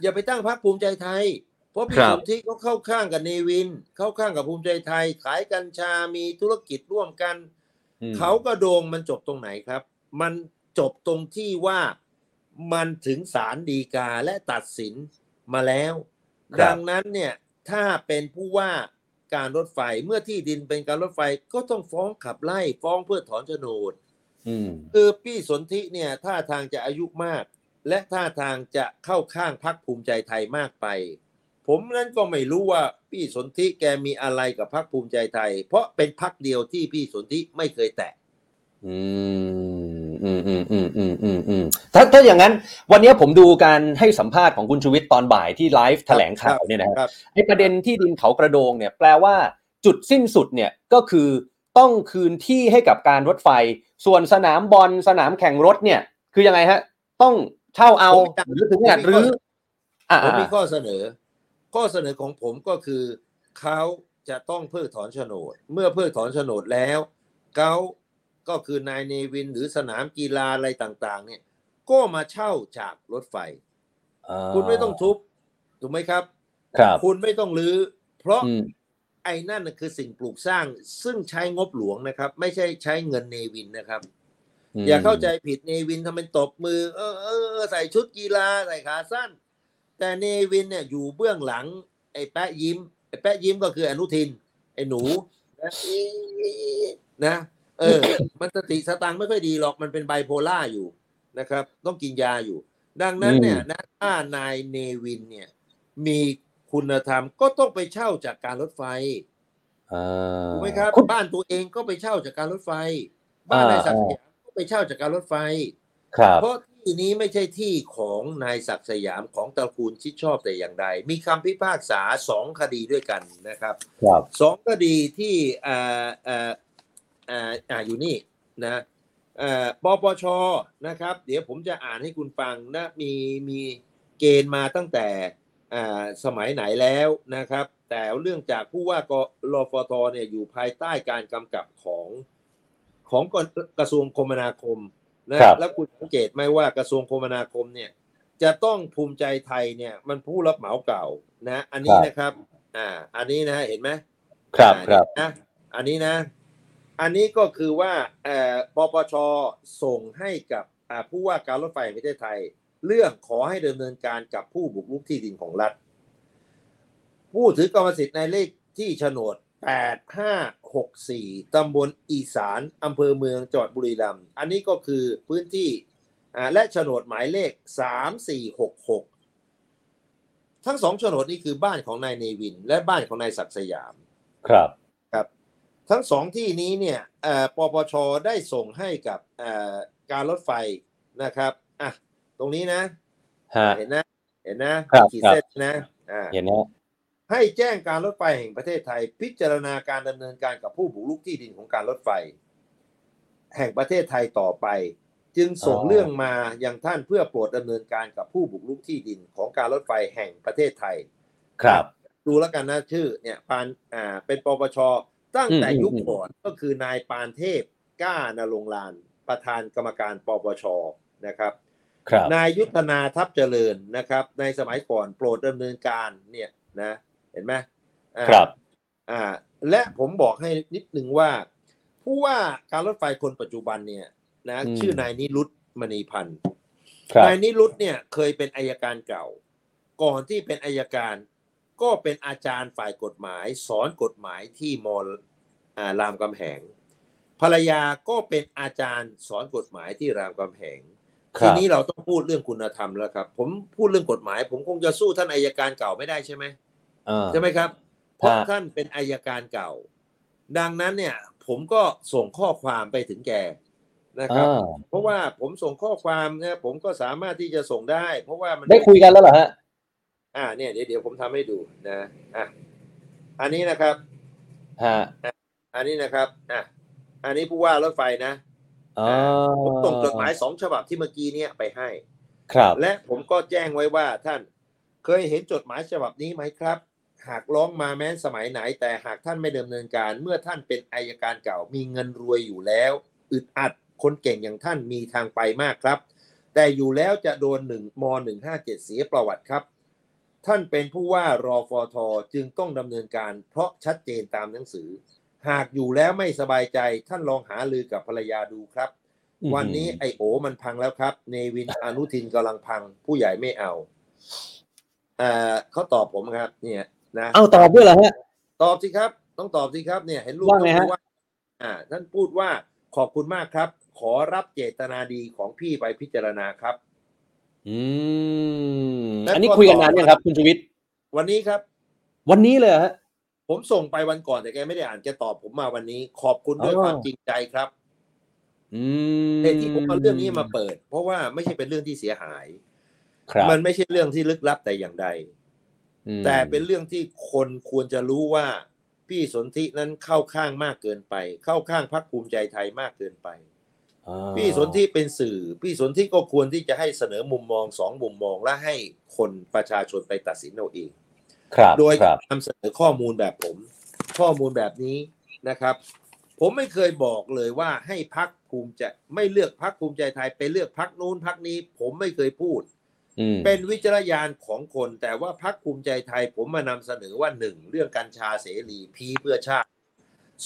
อย่าไปตั้งพักภูมิใจไทย เพราะพี่ครับสนที่เขาเข้าข้างกับเนวิน เข้าข้างกับภูมิใจไทย ขายกัญชามีธุรกิจร่วมกันอืมเขากระโดงมันจบตรงไหนครับ มันจบตรงที่ว่ามันถึงศาลฎีกาและตัดสินมาแล้ว ดังนั้นเนี่ยถ้าเป็นผู้ว่า การรถไฟ เมื่อที่ดินเป็นการรถไฟก็ต้องฟ้องขับไล่ฟ้องเพื่อถอนโฉนดอืมคือพี่สนธิเนี่ยท่าทางจะอายุมาก และท่าทางจะเข้าข้างพักภูมิใจไทยมากไป ผมนั้นก็ไม่รู้ว่าพี่สนธิแกมีอะไรกับพักภูมิใจไทย เพราะเป็นพักเดียวที่พี่สนธิไม่เคยแตะ อืม อืมอืมอืมอืมอืมอืมถ้าถ้าอย่างนั้น วันนี้ผมดูการให้สัมภาษณ์ของคุณชูวิทย์ตอนบ่ายที่ไลฟ์แถลงข่าวเนี่ยนะครับไอประเด็นที่ดินเขากระโดงเนี่ยแปลว่าจุดสิ้นสุดเนี่ยก็คือต้องคืนที่ให้กับการรถไฟ ส่วนสนามบอลสนามแข่งรถเนี่ย คือยังไงฮะ ต้องเช่าเอาหรือถึงขนาดรื้อผมมีข้อเสนอ ข้อเสนอของผมก็คือเขาจะต้องเพิกถอนโฉนด เมื่อเพิกถอนโฉนดแล้วเขา ก็คือนายเนวินหรือสนามกีฬาอะไรต่าง ๆ เนี่ย ก็มาเช่าจากรถไฟอ่าคุณไม่ต้องทุบถูกไหมครับ ครับ คุณไม่ต้องรื้อ เพราะอืมไอ้นั่นนะคือสิ่งปลูกสร้าง ซึ่งใช้งบหลวงนะครับ ไม่ใช่ใช้เงินเนวินนะครับอย่าเข้าใจผิดเนวินทำเป็นตบมือเออเออเออใส่ชุดกีฬาใส่ขาสั้น แต่เนวินเนี่ยอยู่เบื้องหลัง ไอ้แปะยิ้มไอ้แปะยิ้มก็คืออนุทิน ไอ้หนูนะนะ เออ มันสติสตังค์ไม่ค่อยดีหรอกมันเป็นไบโพล่าอยู่นะครับ ต้องกินยาอยู่ ดังนั้นเนี่ยนะถ้านายเนวินเนี่ย มีคุณธรรมก็ต้องไปเช่าจากการรถไฟอ่าถูกไหมครับคุณบ้านตัวเองก็ไปเช่าจากการรถไฟ บ้านนายศักดิ์สยามก็ไปเช่าจากการรถไฟครับเพราะที่นี้ไม่ใช่ที่ของนายศักดิ์สยามของตระกูลชิดชอบแต่อย่างใด มีคำพิพากษาสองคดีด้วยกันนะครับครับสองคดีที่ อ่าอ่าอ่าอ่าอยู่นี่นะเอ่อปปชนะครับ เดี๋ยวผมจะอ่านให้คุณฟังนะมีมีเกณฑ์มาตั้งแต่อ่าสมัยไหนแล้วนะครับ แต่เรื่องจากผู้ว่ากรฟทเนี่ยอยู่ภายใต้การกำกับของของกระทรวงคมนาคมนะครับแล้วคุณสังเกตไหมว่ากระทรวงคมนาคมเนี่ยจะต้องภูมิใจไทยเนี่ยมันผู้รับเหมาเก่านะ อันนี้นะครับ อ่า อันนี้นะเห็นไหมครับอ่าครับนะอันนี้นะ อันนี้ก็คือว่าปปชส่งให้กับผู้ว่าการรถไฟประเทศไทย เรื่องขอให้ดำเนินการกับผู้บุกรุกที่ดินของรัฐ ผู้ถือกรรมสิทธิ์ในเลขที่โฉนด 8564ตำบลอีสานอำเภอเมืองจังหวัดบุรีรัมย์อันนี้ก็คือพื้นที่และโฉนดหมายเลข 3466 ทั้งสองโฉนดนี้คือบ้านของนายเนวิน และบ้านของนายศักดิ์สยามครับ ทั้งสองที่นี้เนี่ยเอ่อปปชได้ส่งให้กับเอ่อการรถไฟนะครับอะตรงนี้นะฮะเห็นนะ เห็นนะครับขีดเส้นนะอ่าเห็นนะให้แจ้งการรถไฟแห่งประเทศไทย พิจารณาการดำเนินการกับผู้บุกรุกที่ดินของการรถไฟ แห่งประเทศไทยต่อไป จึงส่งเรื่องมายังท่านเพื่อโปรดดำเนินการกับผู้บุกรุกที่ดินของการรถไฟแห่งประเทศไทย ครับ ดูแล้วกันนะชื่อเนี่ยปานอ่าเป็นปปช ตั้งแต่อืมยุคอืมก่อนก็คือนายปานเทพกล้านรงค์ลาน ประธานกรรมการปปชนะครับครับนายยุทธนาทัพเจริญนะครับ ในสมัยก่อนโปรดดำเนินการเนี่ยนะเห็นไหมอ่าครับอ่าและผมบอกให้นิดนึงว่า ผู้ว่าการรถไฟคนปัจจุบันเนี่ยนะอืมชื่อนายนิรุตมณีพันธ์ครับนายนิรุตเนี่ยเคยเป็นอายการเก่า ก่อนที่เป็นอายการ ก็เป็นอาจารย์ฝ่ายกฎหมาย สอนกฎหมายที่มออ่ารามคำแหง ภรรยาก็เป็นอาจารย์สอนกฎหมายที่รามคำแหงคทีรับนี้เราต้องพูดเรื่องคุณธรรมแล้วครับ ผมพูดเรื่องกฎหมาย ผมคงจะสู้ท่านอายการเก่าไม่ได้ใช่ไหมอ่าใช่ไหมครับเพราะฮะท่านเป็นอายการเก่า ดังนั้นเนี่ย ผมก็ส่งข้อความไปถึงแกนะครับอ่าเพราะว่าผมส่งข้อความเนี่ยผมก็สามารถที่จะส่งได้ เพราะว่ามันได้คุยกันแล้วเหรอฮะ อ่าเนี่ยเดี๋ยวเดี๋ยวผมทำให้ดูนะอะอันนี้นะครับฮะอันนี้นะครับอะอันนี้ผู้ว่ารถไฟนะอ๋อผมส่งจดหมายสองฉบับที่เมื่อกี้เนี่ยไปให้ ครับ และผมก็แจ้งไว้ว่าท่านเคยเห็นจดหมายฉบับนี้ไหมครับ หากร้องมาแม้นสมัยไหน แต่หากท่านไม่ดำเนินการ เมื่อท่านเป็นอายการเก่ามีเงินรวยอยู่แล้ว อึดอัดคนเก่งอย่างท่านมีทางไปมากครับ แต่อยู่แล้วจะโดนหนึ่งมหนึ่งห้าเจ็ดเสียประวัติครับ ท่านเป็นผู้ว่ารอฟอทอจึงต้องดำเนินการ เพราะชัดเจนตามหนังสือ หากอยู่แล้วไม่สบายใจท่านลองหาลือกับภรรยาดูครับอืมวันนี้ไอโอมันพังแล้วครับ เนวินอนุทินกำลังพัง ผู้ใหญ่ไม่เอาเอ่อเขาตอบผมครับ เนี่ยนะเอ้าตอบด้วยเหรอฮะตอบสิครับ ต้องตอบสิครับ เนี่ย เห็นรูปว่าไงต้องฮะรู้ว่าอ่าท่านพูดว่าขอบคุณมากครับ ขอรับเจตนาดีของพี่ไปพิจารณาครับ อืมแล้วอันนี้ก็คุยกันต่อนานยังครับ คุณชูวิทย์วันนี้ครับ วันนี้เลยเหรอฮะผมส่งไปวันก่อนแต่แกไม่ได้อ่านแกตอบผมมาวันนี้ ขอบคุณด้วยอ๋อความจริงใจครับ อืมเหตุที่ผมเอาเรื่องนี้มาเปิด เพราะว่าไม่ใช่เป็นเรื่องที่เสียหายครับมันไม่ใช่เรื่องที่ลึกลับแต่อย่างใดอืมแต่เป็นเรื่องที่คนควรจะรู้ว่า พี่สนธินั้นเข้าข้างมากเกินไป เข้าข้างพรรคภูมิใจไทยมากเกินไปอ่า พี่สนธิเป็นสื่อ พี่สนธิก็ควรที่จะให้เสนอมุมมองสองมุมมองและให้คนประชาชนไปตัดสินเอาเอง ครับ โดยครับนำเสนอข้อมูลแบบผม ข้อมูลแบบนี้นะครับ ผมไม่เคยบอกเลยว่าให้พักภูมิใจไม่เลือกพักภูมิใจไทยไปเลือกพักนู้นพักนี้ ผมไม่เคยพูดอืมเป็นวิจารณญาณของคน แต่ว่าพักภูมิใจไทย ผมมานำเสนอว่าหนึ่งเรื่องกัญชาเสรีพีเพื่อชาติ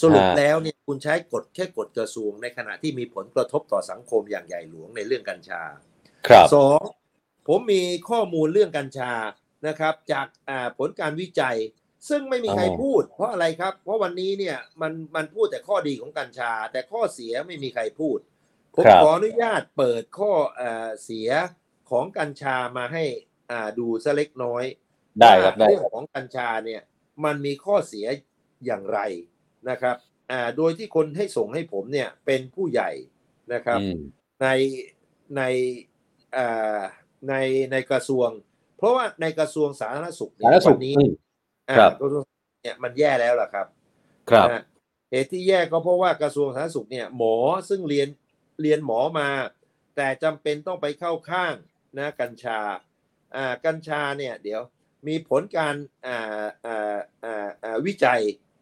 สรุปแล้วเนี่ยคุณใช้กฎแค่กฎกระทรวงในขณะที่มีผลกระทบต่อสังคมอย่างใหญ่หลวงในเรื่องกัญชา ครับสองผมมีข้อมูลเรื่องกัญชานะครับ จากอ่าผลการวิจัย ซึ่งไม่มีใครอ๋อพูด เพราะอะไรครับ เพราะวันนี้เนี่ยมันมันพูดแต่ข้อดีของกัญชา แต่ข้อเสียไม่มีใครพูด ผมครับขออนุญาตเปิดข้อเอ่อเสียของกัญชามาให้อ่าดูสักเล็กน้อยได้ครับว่าได้เรื่องของกัญชาเนี่ยมันมีข้อเสียอย่างไร นะครับอ่าโดยที่คนให้ส่งให้ผมเนี่ยเป็นผู้ใหญ่นะครับอืมในในเอ่อในในกระทรวง เพราะว่าในกระทรวงสาธารณสุขสาธารณสุขวันนี้อืมอ่าครับกระทรวงเนี่ยมันแย่แล้วล่ะครับ ครับนะเหตุที่แย่ก็เพราะว่ากระทรวงสาธารณสุขเนี่ยหมอซึ่งเรียนเรียนหมอมา แต่จำเป็นต้องไปเข้าข้างนะกัญชาอ่ากัญชาเนี่ยเดี๋ยวมีผลการอ่าอ่าอ่าอ่าวิจัย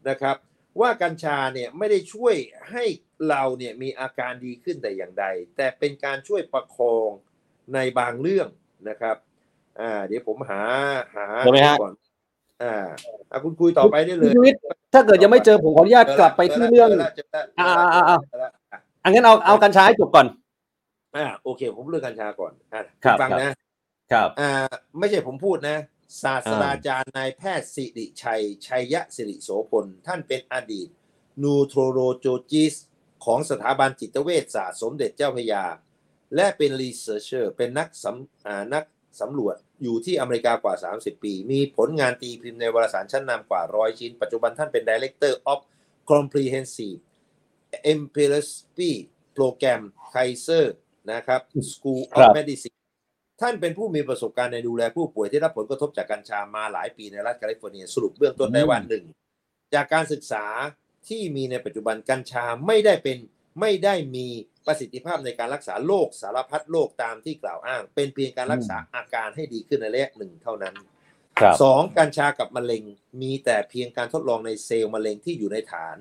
นะครับ ว่ากัญชาเนี่ยไม่ได้ช่วยให้เราเนี่ยมีอาการดีขึ้นแต่อย่างใด แต่เป็นการช่วยประคองในบางเรื่องนะครับอ่าเดี๋ยวผมหาหาเจอไหมฮะก่อนอ่าอะคุณคุยต่อไปได้เลคุณยชูวิทย์ถ้าเกิดยังไม่เจอผมขออนุญาตกลับไปที่เรื่องจแล้วเจอแล้วอ่าอ่าอ่าเจอแล้วอะอันงั้นเอาเอากัญชาให้จบก่อนอ่าโอเค ผมเรื่องกัญชาก่อนอะครับฟังครับนะครับ อ่า ไม่ใช่ผมพูดนะ ศาสตราจารย์นายแพทย์สิริชัย ชัยยะสิริโสพล ท่านเป็นอดีต นูโทโรโจจิส ของสถาบันจิตเวชศาสตร์สมเด็จเจ้าพระยา และเป็น researcher เป็นนักสำอ่านักสำรวจอยู่ที่อเมริกากว่า 30 ปี มีผลงานตีพิมพ์ในวารสารชั้นนำกว่าร้อยชิ้น ปัจจุบันท่านเป็น Director of Comprehensive Epilepsy Program Kaiser นะครับ School of Medicine ครับ ท่านเป็นผู้มีประสบการณ์ในดูแลผู้ป่วยที่รับผลกระทบจากกัญชามาหลายปีในรัฐแคลิฟอร์เนียสรุปเบื้องต้นได้ว่าหนึ่งจากการศึกษาที่มีในปัจจุบันกัญชาไม่ได้เป็นไม่ได้มีประสิทธิภาพในการรักษาโรคสารพัดโรคตามที่กล่าวอ้าง เป็นเพียงการรักษาอาการให้ดีขึ้นในระยะหนึ่งเท่านั้นครับสองกัญชากับมะเร็งมีแต่เพียงการทดลองในเซลล์มะเร็งที่อยู่ในฐาน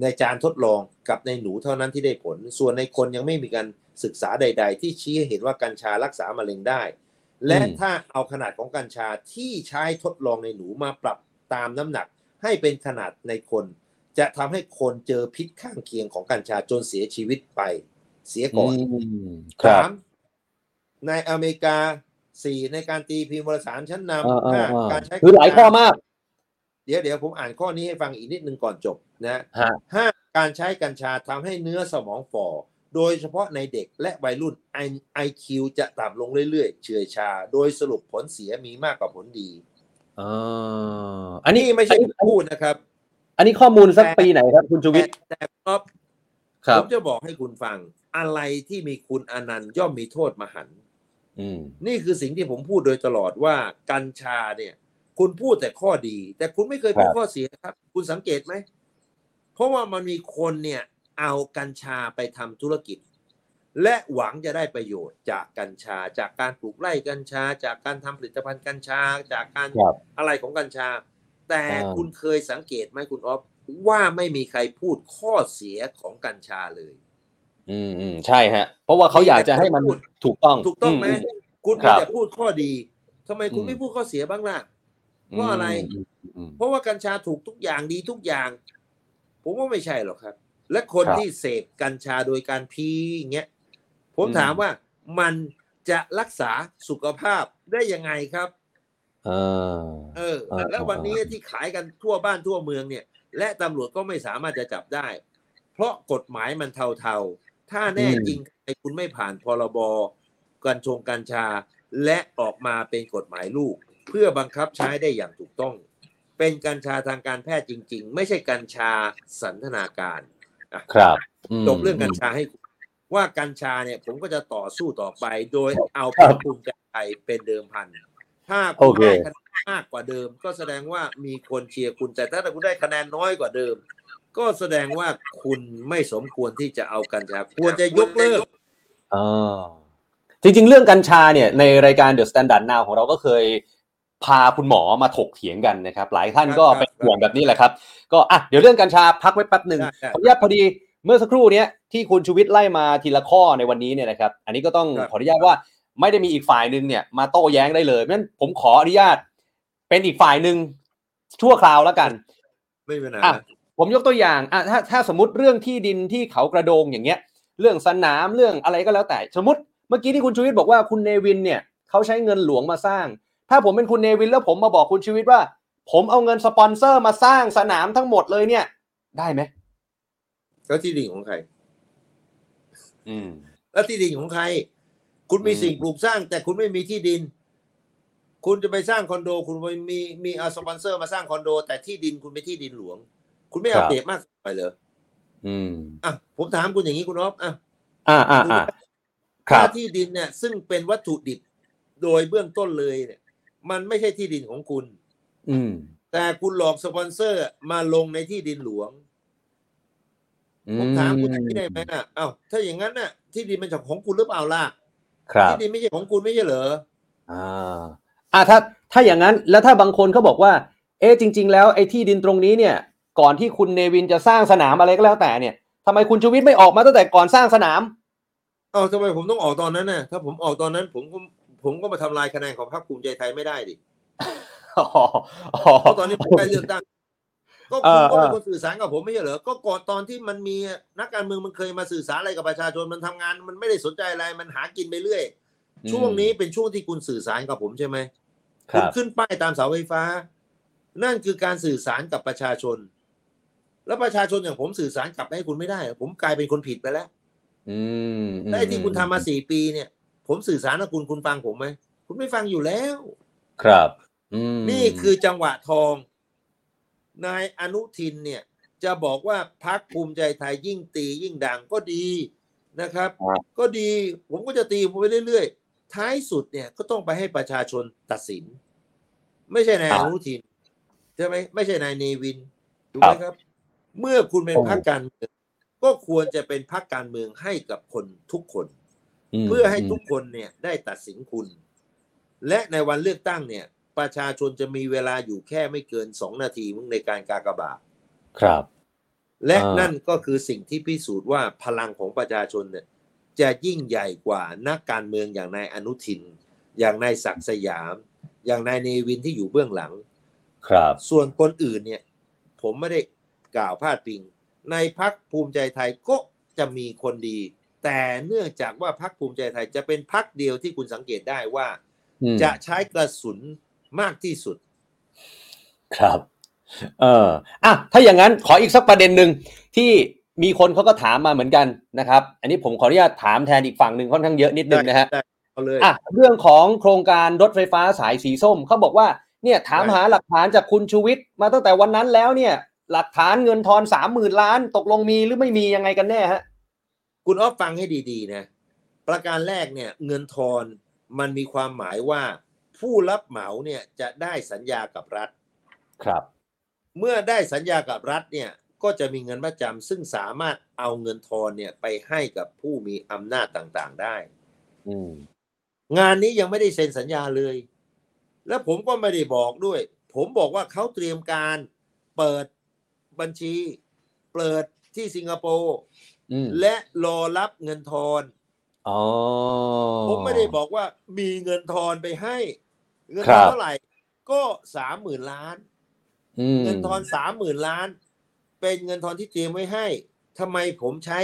ในจานทดลองกับในหนูเท่านั้นที่ได้ผล ส่วนในคนยังไม่มีการศึกษาใด ๆ ที่ชี้ให้เห็นว่ากัญชารักษามะเร็งได้ และอืมถ้าเอาขนาดของกัญชาที่ใช้ทดลองในหนูมาปรับตามน้ำหนัก ให้เป็นขนาดในคน จะทำให้คนเจอพิษข้างเคียงของกัญชาจนเสียชีวิตไป เสียก่อนมครับสามในอเมริกาสี่ในการตีพิมพ์วารสารชั้นนอ่าำห้าอ่าการใช้คือหลายข้อมาก เดี๋ยวเดี๋ยวผมอ่านข้อนี้ให้ฟังอีกนิดนึงก่อนจบนะฮะห้าการใช้กัญชาทำให้เนื้อสมองฝ่อโดยเฉพาะในเด็กและวัยรุ่น IQ จะต่ำลงเรื่อยๆ เฉื่อยชา โดยสรุปผลเสียมีมากกว่าผลดีอ่าอันนี้นี่ไม่ใช่อันผมนี้พูดนะครับ อันนี้ข้อมูลสักปีไหนครับคุณชูวิทย์แต่แต่ครับครัผบมจะบอกให้คุณฟัง อะไรที่มีคุณอนันต์ย่อมมีโทษมหันต์อืมนี่คือสิ่งที่ผมพูดโดยตลอดว่ากัญชาเนี่ย คุณพูดแต่ข้อดี แต่คุณไม่เคยพูดครับข้อเสียครับ คุณสังเกตไหม เพราะว่ามันมีคนเนี่ยเอากัญชาไปทำธุรกิจ และหวังจะได้ประโยชน์จากกัญชา จากการปลูกไร่กัญชา จากการทำผลิตภัณฑ์กัญชา จากการครับอะไรของกัญชา แต่อ่าคุณเคยสังเกตไหมคุณออฟว่าไม่มีใครพูดข้อเสียของกัญชาเลย อืมอืมใช่ฮะ เพราะว่าเขาอยากจะให้มันพูดถูกต้อง ถูกต้องไหมมคุณครัมีบแต่พูดข้อดีทำไมคุณอืมไม่พูดข้อเสียบ้างล่ะอื เพราะอะไรมอืมเพราะว่ากัญชาถูกทุกอย่างดีทุกอย่าง ผมว่าไม่ใช่หรอกครับ และคนครับที่เสพกัญชาโดยการพีอย่างเงี้ยผมอืมถามว่ามันจะรักษาสุขภาพได้ยังไงครับอ่าเอออ่าแล้ววันนี้ที่ขายกันทั่วบ้านทั่วเมืองเนี่ย และตำรวจก็ไม่สามารถจะจับได้ เพราะกฎหมายมันเทาๆ ถ้าแน่จริงไอ้คุณไม่ผ่านพรบกัญชงกัญชา และออกมาเป็นกฎหมายลูก เพื่อบังคับใช้ได้อย่างถูกต้อง เป็นกัญชาทางการแพทย์จริง ๆ ไม่ใช่กัญชาสันทนาการอะครับมจบเรื่องกัญชาให้คุณว่ากัญชาเนี่ยผมก็จะต่อสู้ต่อไป โดยเอาครัพรรบคภูมิใจไทยเป็นเดิมพัน ถ้าโอคุณเคได้คะแนนมากกว่าเดิม ก็แสดงว่ามีคนเชียร์คุณแต่ถ้าคุณได้คะแนนน้อยกว่าเดิม ก็แสดงว่าคุณไม่สมควรที่จะเอากัญชาควรจะยกเลิกอ่าจริงๆ เรื่องกัญชาเนี่ยในรายการ The Standard Now ของเราก็เคย พาคุณหมอมาถกเถียงกันนะครับ หลายท่านก็ครับเป็นห่วงแบบนี้แหละครับ ก็อะเดี๋ยวเรื่องกัญชาพักไว้แป๊บหนึ่งได้ได้ขออนุญาตพอดีเมื่อสักครู่เนี้ยที่คุณชูวิทย์ไล่มาทีละข้อในวันนี้เนี่ยนะครับ อันนี้ก็ต้องครับขออนุญาตว่าไม่ได้มีอีกฝ่ายหนึ่งเนี่ยมาโต้แย้งได้เลยเพราะฉะนั้นผมขออนุญาต เป็นอีกฝ่ายหนึ่งชั่วคราวแล้วกัน ไม่เป็นไรอะผมยกตัวอย่างอะถ้าถ้าสมมติเรื่องที่ดินที่เขากระโดงอย่างเงี้ย เรื่องสนามเรื่องอะไรก็แล้วแต่ สมมติเมื่อกี้ที่คุณชูวิทย์บอกว่าคุณเนวินเนี่ยเขาใช้เงินหลวงมาสร้าง ถ้าผมเป็นคุณเนวินแล้วผมมาบอกคุณชูวิทย์ว่า ผมเอาเงินสปอนเซอร์มาสร้างสนามทั้งหมดเลยเนี่ย ได้ไหมแล้วที่ดินของใคร อืม แล้วที่ดินของใคร คุณมีอืมสิ่งปลูกสร้าง แต่คุณไม่มีที่ดิน คุณจะไปสร้างคอนโด คุณไปมีมีเอาสปอนเซอร์มาสร้างคอนโด แต่ที่ดินคุณเป็นที่ดินหลวง คุณไม่เอาเปรียบมากไปเหรออืมอะผมถามคุณอย่างนี้คุณอ๊อฟอะอ่าอ่าอ่าครัถ้าบที่ดินเนี่ย ซึ่งเป็นวัตถุดิบโดยเบื้องต้นเลยเนี่ย มันไม่ใช่ที่ดินของคุณ อืม แต่คุณหลอกสปอนเซอร์มาลงในที่ดินหลวง ผมถามคุณอย่างนี้ได้ไหมอะเอ้าถ้าอย่างนั้นน่ะ ที่ดินมันจะของคุณหรือเปล่าล่ะครับที่ดินไม่ใช่ของคุณไม่ใช่เหรออ่าอ่าถ้าถ้าอย่างนั้นแล้วถ้าบางคนเขาบอกว่า เอ๊ะจริง ๆ แล้วไอ้ที่ดินตรงนี้เนี่ย ก่อนที่คุณเนวินจะสร้างสนามอะไรก็แล้วแต่เนี่ยทำไมคุณชูวิทย์ไม่ออกมาตั้งแต่ก่อนสร้างสนาม เอ้าทำไมผมต้องออกตอนนั้นน่ะ ถ้าผมออกตอนนั้น ผมก็ ผมก็มาทำลายคะแนนของพรรคภูมิใจไทยไม่ได้ดิอ๋ออ๋อเพราะตอนนี้ผมใกล้เลือกตั้งก็เอคุณอก็เป็นเออคนสื่อสารกับผมไม่ใช่เหรอ ก็ก่อนตอนที่มันมีนักการเมืองมันเคยมาสื่อสารอะไรกับประชาชนมันทำงาน มันไม่ได้สนใจอะไรมันหากินไปเรื่อย ช่วงนี้เป็นช่วงที่คุณสื่อสารกับผมใช่ไหมคคุณรับขึ้นป้ายตามเสาไฟฟ้า นั่นคือการสื่อสารกับประชาชน แล้วประชาชนอย่างผมสื่อสารกลับไปให้คุณไม่ได้ ผมกลายเป็นคนผิดไปแล้วอืมอืได้ที่คุณทำมาสี่ปีเนี่ย ผมสื่อสารกับคุณคุณฟังผมไหมคุณไม่ฟังอยู่แล้ว ครับอืมนี่คือจังหวะทอง นายอนุทินเนี่ย จะบอกว่าพักภูมิใจไทยยิ่งตียิ่งดังก็ดีนะครับ ก็ดี ผมก็จะตีผมไปเรื่อยๆ ท้ายสุดเนี่ยก็ต้องไปให้ประชาชนตัดสิน ไม่ใช่นายอนุทินใช่ไหมไม่ใช่นายเนวินถูกไหมครับ เมื่อคุณเป็นพรรคการเมืองก็ควรจะเป็นพรรคการเมืองให้กับคนทุกคนม เพื่อให้ทุกคนเนี่ยได้ตัดสินคุณ และในวันเลือกตั้งเนี่ย ประชาชนจะมีเวลาอยู่แค่ไม่เกินสองนาทีมึงในการกากบาทครับ และอ่านั่นั่นก็คือสิ่งที่พิสูจน์ว่าพลังของประชาชนเนี่ย จะยิ่งใหญ่กว่านักการเมืองอย่างนายอนุทิน อย่างนายศักดิ์สยาม อย่างนายเนวินที่อยู่เบื้องหลัง ครับ ส่วนคนอื่นเนี่ย ผมไม่ได้กล่าวพาดพิง ในพักภูมิใจไทยก็จะมีคนดี แต่เนื่องจากว่าพักภูมิใจไทยจะเป็นพักเดียวที่คุณสังเกตได้ว่าอืมจะใช้กระสุนมากที่สุด ครับ เอออะถ้าอย่างนั้นขออีกสักประเด็นหนึ่งที่มีคนเขาก็ถามมาเหมือนกันนะครับ อันนี้ผมขออนุญาตถามแทนอีกฝั่งหนึ่งค่อนข้างเยอะนิดนึงนะฮะได้เอาเลยอะเรื่องของโครงการรถไฟฟ้าสายสีส้มเขาบอกว่าเนี่ยถามได้หาหลักฐานจากคุณชูวิทย์มาตั้งแต่วันนั้นแล้วเนี่ย หลักฐานเงินทอนสามหมื่นล้านตกลงมีหรือไม่มียังไงกันแน่ฮะ คุณอ๊อฟฟังให้ดีๆนะประการแรกเนี่ยเงินทอนมันมีความหมายว่า ผู้รับเหมาเนี่ยจะได้สัญญากับรัฐ ครับ เมื่อได้สัญญากับรัฐเนี่ยก็จะมีเงินประจำซึ่งสามารถเอาเงินทอนเนี่ยไปให้กับผู้มีอำนาจต่างๆได้อืมงานนี้ยังไม่ได้เซ็นสัญญาเลย แล้วผมก็ไม่ได้บอกด้วย ผมบอกว่าเขาเตรียมการเปิดบัญชี เปิดที่สิงคโปร์อืม และรอรับเงินทอนอ๋อผมไม่ได้บอกว่ามีเงินทอนไปให้ เงินครัทอนบเท่าไหร่ ก็สามหมื่นล้านอืมเงินทอนสามหมื่นล้าน เป็นเงินทอนที่เตรียมไว้ให้ทำไมผมใช้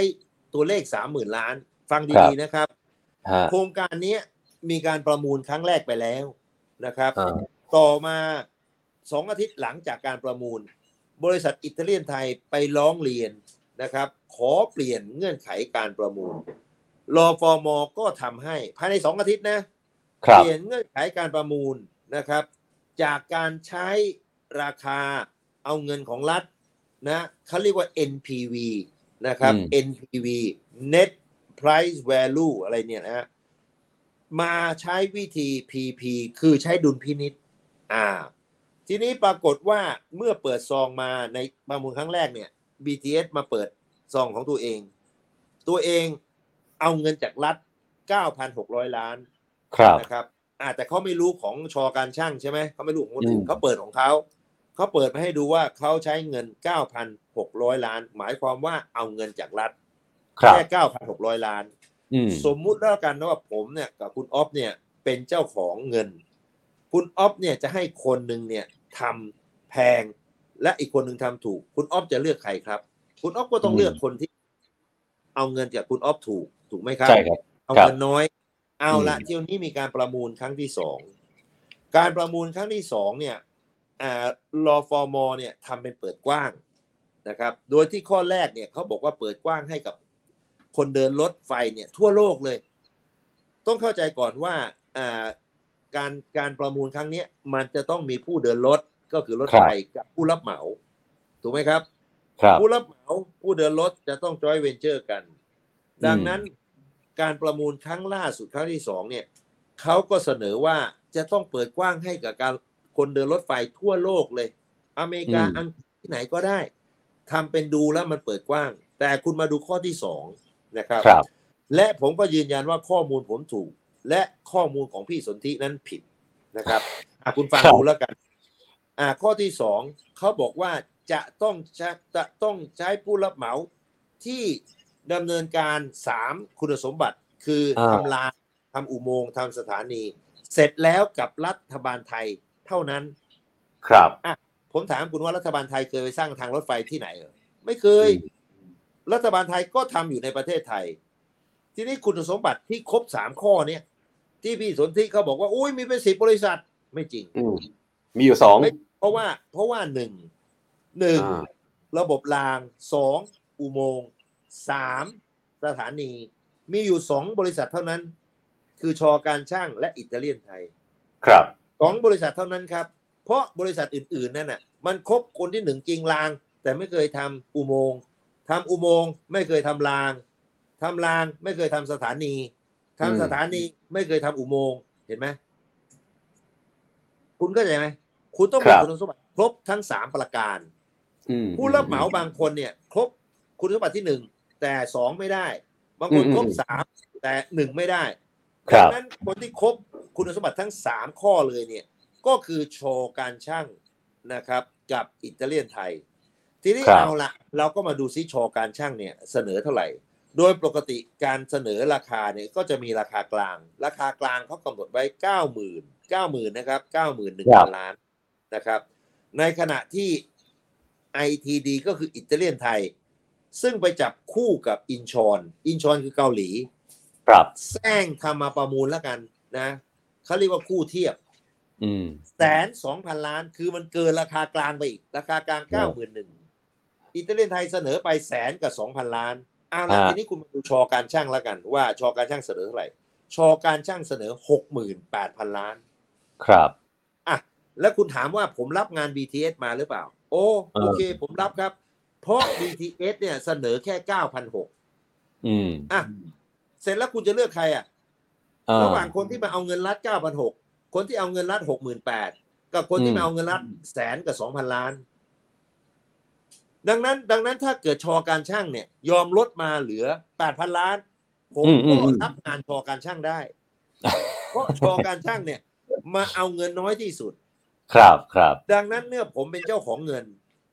ตัวเลขสามหมื่นล้าน ฟังดีๆนะครับฮะโครงการเนี้ยมีการประมูลครั้งแรกไปแล้วนะครับอ่าต่อมาสองอาทิตย์หลังจากการประมูล บริษัทอิตาเลียนไทยไปร้องเรียน นะครับ ขอเปลี่ยนเงื่อนไขการประมูลรอฟอมก็ทำให้ภายในสองอาทิตย์นะครัเปบลี่ยนเงื่อนไขการประมูลนะครับ จากการใช้ราคาเอาเงินของรัฐนะเขาเรียกว่า NPV นะครับอืม NPV Net Price Value อะไรเนี่ยนะฮะมาใช้วิธี PP คือใช้ดุลพินิษอ่า ทีนี้ปรากฏว่าเมื่อเปิดซองมาในประมูลครั้งแรกเนี่ย BTS มาเปิดซองของตัวเอง ตัวเองเอาเงินจากรัฐ 9,600 ล้านครับนะครับอ่าแต่เขาไม่รู้ของชอการช่างใช่ไหมเขาไม่รู้ของคนอื่อืนมเขาเปิดของเขาเขาเปิดมาให้ดูว่าเขาใช้เงิน 9,600 ล้าน หมายความว่าเอาเงินจากรัฐครับแค่ 9,600 ล้านอืมสมมุติแล้วกันนะว่าผมเนี่ยกับคุณออฟเนี่ยเป็นเจ้าของเงิน คุณออฟเนี่ยจะให้คนหนึ่งเนี่ยทำแพง และอีกคนหนึ่งทำถูก คุณออฟจะเลือกใครครับ คุณออฟก็ต้องอืมเลือกคนที่ เอาเงินจากคุณออฟถูกถูกไหมครับใช่ครับเอาครับเงินน้อย เอาละอืมเที่ยวนี้มีการประมูลครั้งที่สองการประมูลครั้งที่สองเนี่ยอ่ารอฟอร์มเนี่ยทำเป็นเปิดกว้างนะครับ โดยที่ข้อแรกเนี่ยเขาบอกว่าเปิดกว้างให้กับคนเดินรถไฟเนี่ยทั่วโลกเลย ต้องเข้าใจก่อนว่าอ่าการการประมูลครั้งเนี้ยมันจะต้องมีผู้เดินรถ ก็คือรถไฟครับกับผู้รับเหมา ถูกไหมครับครับ ผู้รับเหมาผู้เดินรถจะต้องจอยเวนเจอร์กัน ดังนั้นการประมูลครั้งล่าสุดครั้งที่สองเนี่ยเขาก็เสนอว่าจะต้องเปิดกว้างให้กับการคนเดินรถไฟทั่วโลกเลย อเมริกาอืมอังกฤษที่ไหนก็ได้ทำเป็นดูแล้วมันเปิดกว้าง แต่คุณมาดูข้อที่สองนะครับครับและผมก็ยืนยันว่าข้อมูลผมถูก และข้อมูลของพี่สนธินั้นผิดนะครับอะคุณฟังครับดูแล้วกัน อ่าข้อที่สองเขาบอกว่าจะต้องใช้จะต้องใช้ผู้รับเหมาที่ดำเนินการสามคุณสมบัติคืออาทำรางทำอุโมงค์ทำสถานี เสร็จแล้วกับรัฐบาลไทยเท่านั้น ครับผมถามคุณว่ารัฐบาลไทยเคยไปสร้างทางรถไฟที่ไหนเหรอไม่เคย รัฐบาลไทยก็ทำอยู่ในประเทศไทย ทีนี้คุณสมบัติที่ครบสามข้อเนี่ยที่พี่สนธิเขาบอกว่าอุ้ยมีเป็นสิบบริษัทไม่จริงอื มมีอยู่สองไม่เพราะว่าเพราะว่าหนึ่งหนึ่งอ่าระบบรางสองอุโมงค์สามสถานี มีอยู่สองบริษัทเท่านั้น คือชอการช่างและอิตาเลียนไทย ครับสองบริษัทเท่านั้นครับ เพราะบริษัทอื่นๆนั่นน่ะ มันครบคนที่หนึ่งจริงราง แต่ไม่เคยทำอุโมงค์ทำอุโมงค์ไม่เคยทำรางทำรางไม่เคยทำสถานีทำอืมสถานีไม่เคยทำอุโมงค์เห็นไหมคุณเข้าใจไหม คุณต้องมีคุณสมบัติครบทั้งสามประการอืมผู้รับเหมาบางคนเนี่ย ครบคุณสมบัติที่หนึ่งแต่สองไม่ได้ บางคนอืมครบสามแต่หนึ่งไม่ได้ครัดับงนั้นคนที่ครบคุณสมบัติทั้งสามข้อเลยเนี่ย ก็คือโชว์การช่างนะครับ กับอิตาเลียนไทย ทีนี้ครับเอาละเราก็มาดูซิโชว์การช่างเนี่ยเสนอเท่าไหร่ โดยปกติการเสนอราคาเนี่ยก็จะมีราคากลาง ราคากลางเขากำหนดไว้เก้าหมื่นเก้าหมื่นนะครับเก้าหมื่นหนึ่งครัพับนล้าน นะครับ ในขณะที่ ITD ก็คืออิตาเลียนไทย ซึ่งไปจับคู่กับอินชอนอินชอนคือเกาหลี ครับแซงทำมาประมูลแล้วกันนะเขาเรียกว่าคู่เทียบอืมแสนสองพันล้านคือมันเกินราคากลางไปอีก ราคากลางเก้าหมื่นหนึ่งอิตาเลียนไทยเสนอไปแสนกับสองพันล้านเอาละฮะทีนี้คุณมาดูชอการช่างแล้วกัน ว่าชอการช่างเสนอเท่าไหร่ชอการช่างเสนอหกหมื่นแปดพันล้าน ครับอะ แล้วคุณถามว่าผมรับงาน BTS มาหรือเปล่า โอ้เออโอเค ผมรับครับ เพราะ BTS เนี่ยเสนอแค่เก้าพันหกอืมอะเสร็จแล้วคุณจะเลือกใครอะอ่าระหว่างคนที่มาเอาเงินรัฐเก้าพันหกคนที่เอาเงินรัฐหกหมื่นแปดกับคนที่อืมมาเอาเงินรัฐแสนกับสองพันล้าน ดังนั้น ดังนั้นถ้าเกิดชอการช่างเนี่ย ยอมลดมาเหลือแปดพันล้าน ผมอืมอืก็มอืมรับงานชอการช่างได้ เพราะชอการช่างเนี่ย มาเอาเงินน้อยที่สุด ครับครับดังนั้นเนี่ยผมเป็นเจ้าของเงิน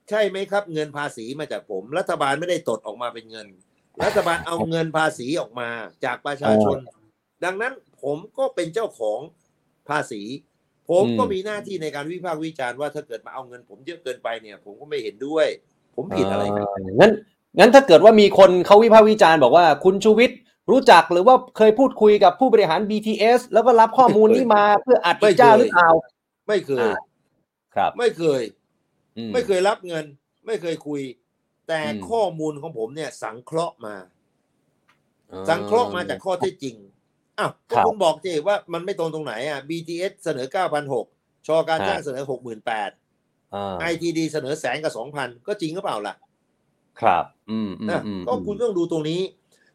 ใช่ไหมครับ เงินภาษีมาจากผม รัฐบาลไม่ได้ตดออกมาเป็นเงิน รัฐบาลเอาเงินภาษีออกมาจากประชาชน ดังนั้นผมก็เป็นเจ้าของภาษี ผมก็อืมมีหน้าที่ในการวิพากษ์วิจารณ์ว่าถ้าเกิดมาเอาเงิน ผมเยอะเกินไปเนี่ย ผมก็ไม่เห็นด้วย ผมผิดอะไรครับางั้นงั้นถ้าเกิดว่ามีคนเขาวิพากษ์วิจารณ์บอกว่าคุณชูวิทย์รู้จักหรือว่าเคยพูดคุยกับผู้บริหาร BTS แล้วก็รับข้อมูลนี้มาเพื่ออัดไม่อีกเจ้าเคยหรือเปล่าไม่เคยอ่า ครับไม่เคยอืไม่เคยรับเงิน ไม่เคยคุย แต่อืมข้อมูลของผมเนี่ย สังเคราะห์มา สังเคราะห์มาจากข้อเท็จจริงอ้าวก็ครับคุณบอกเจว่ามันไม่ตรงตรงไหนอะ BTS เสนอ 9,600ชอการจ้างฮะเสนอ 68,000อ่า ITD เสนอแสนกับ 2,000 ก็จริงหรือเปล่าล่ะ ครับ อืมอืมนะอืมก็คุณต้องดูตรงนี้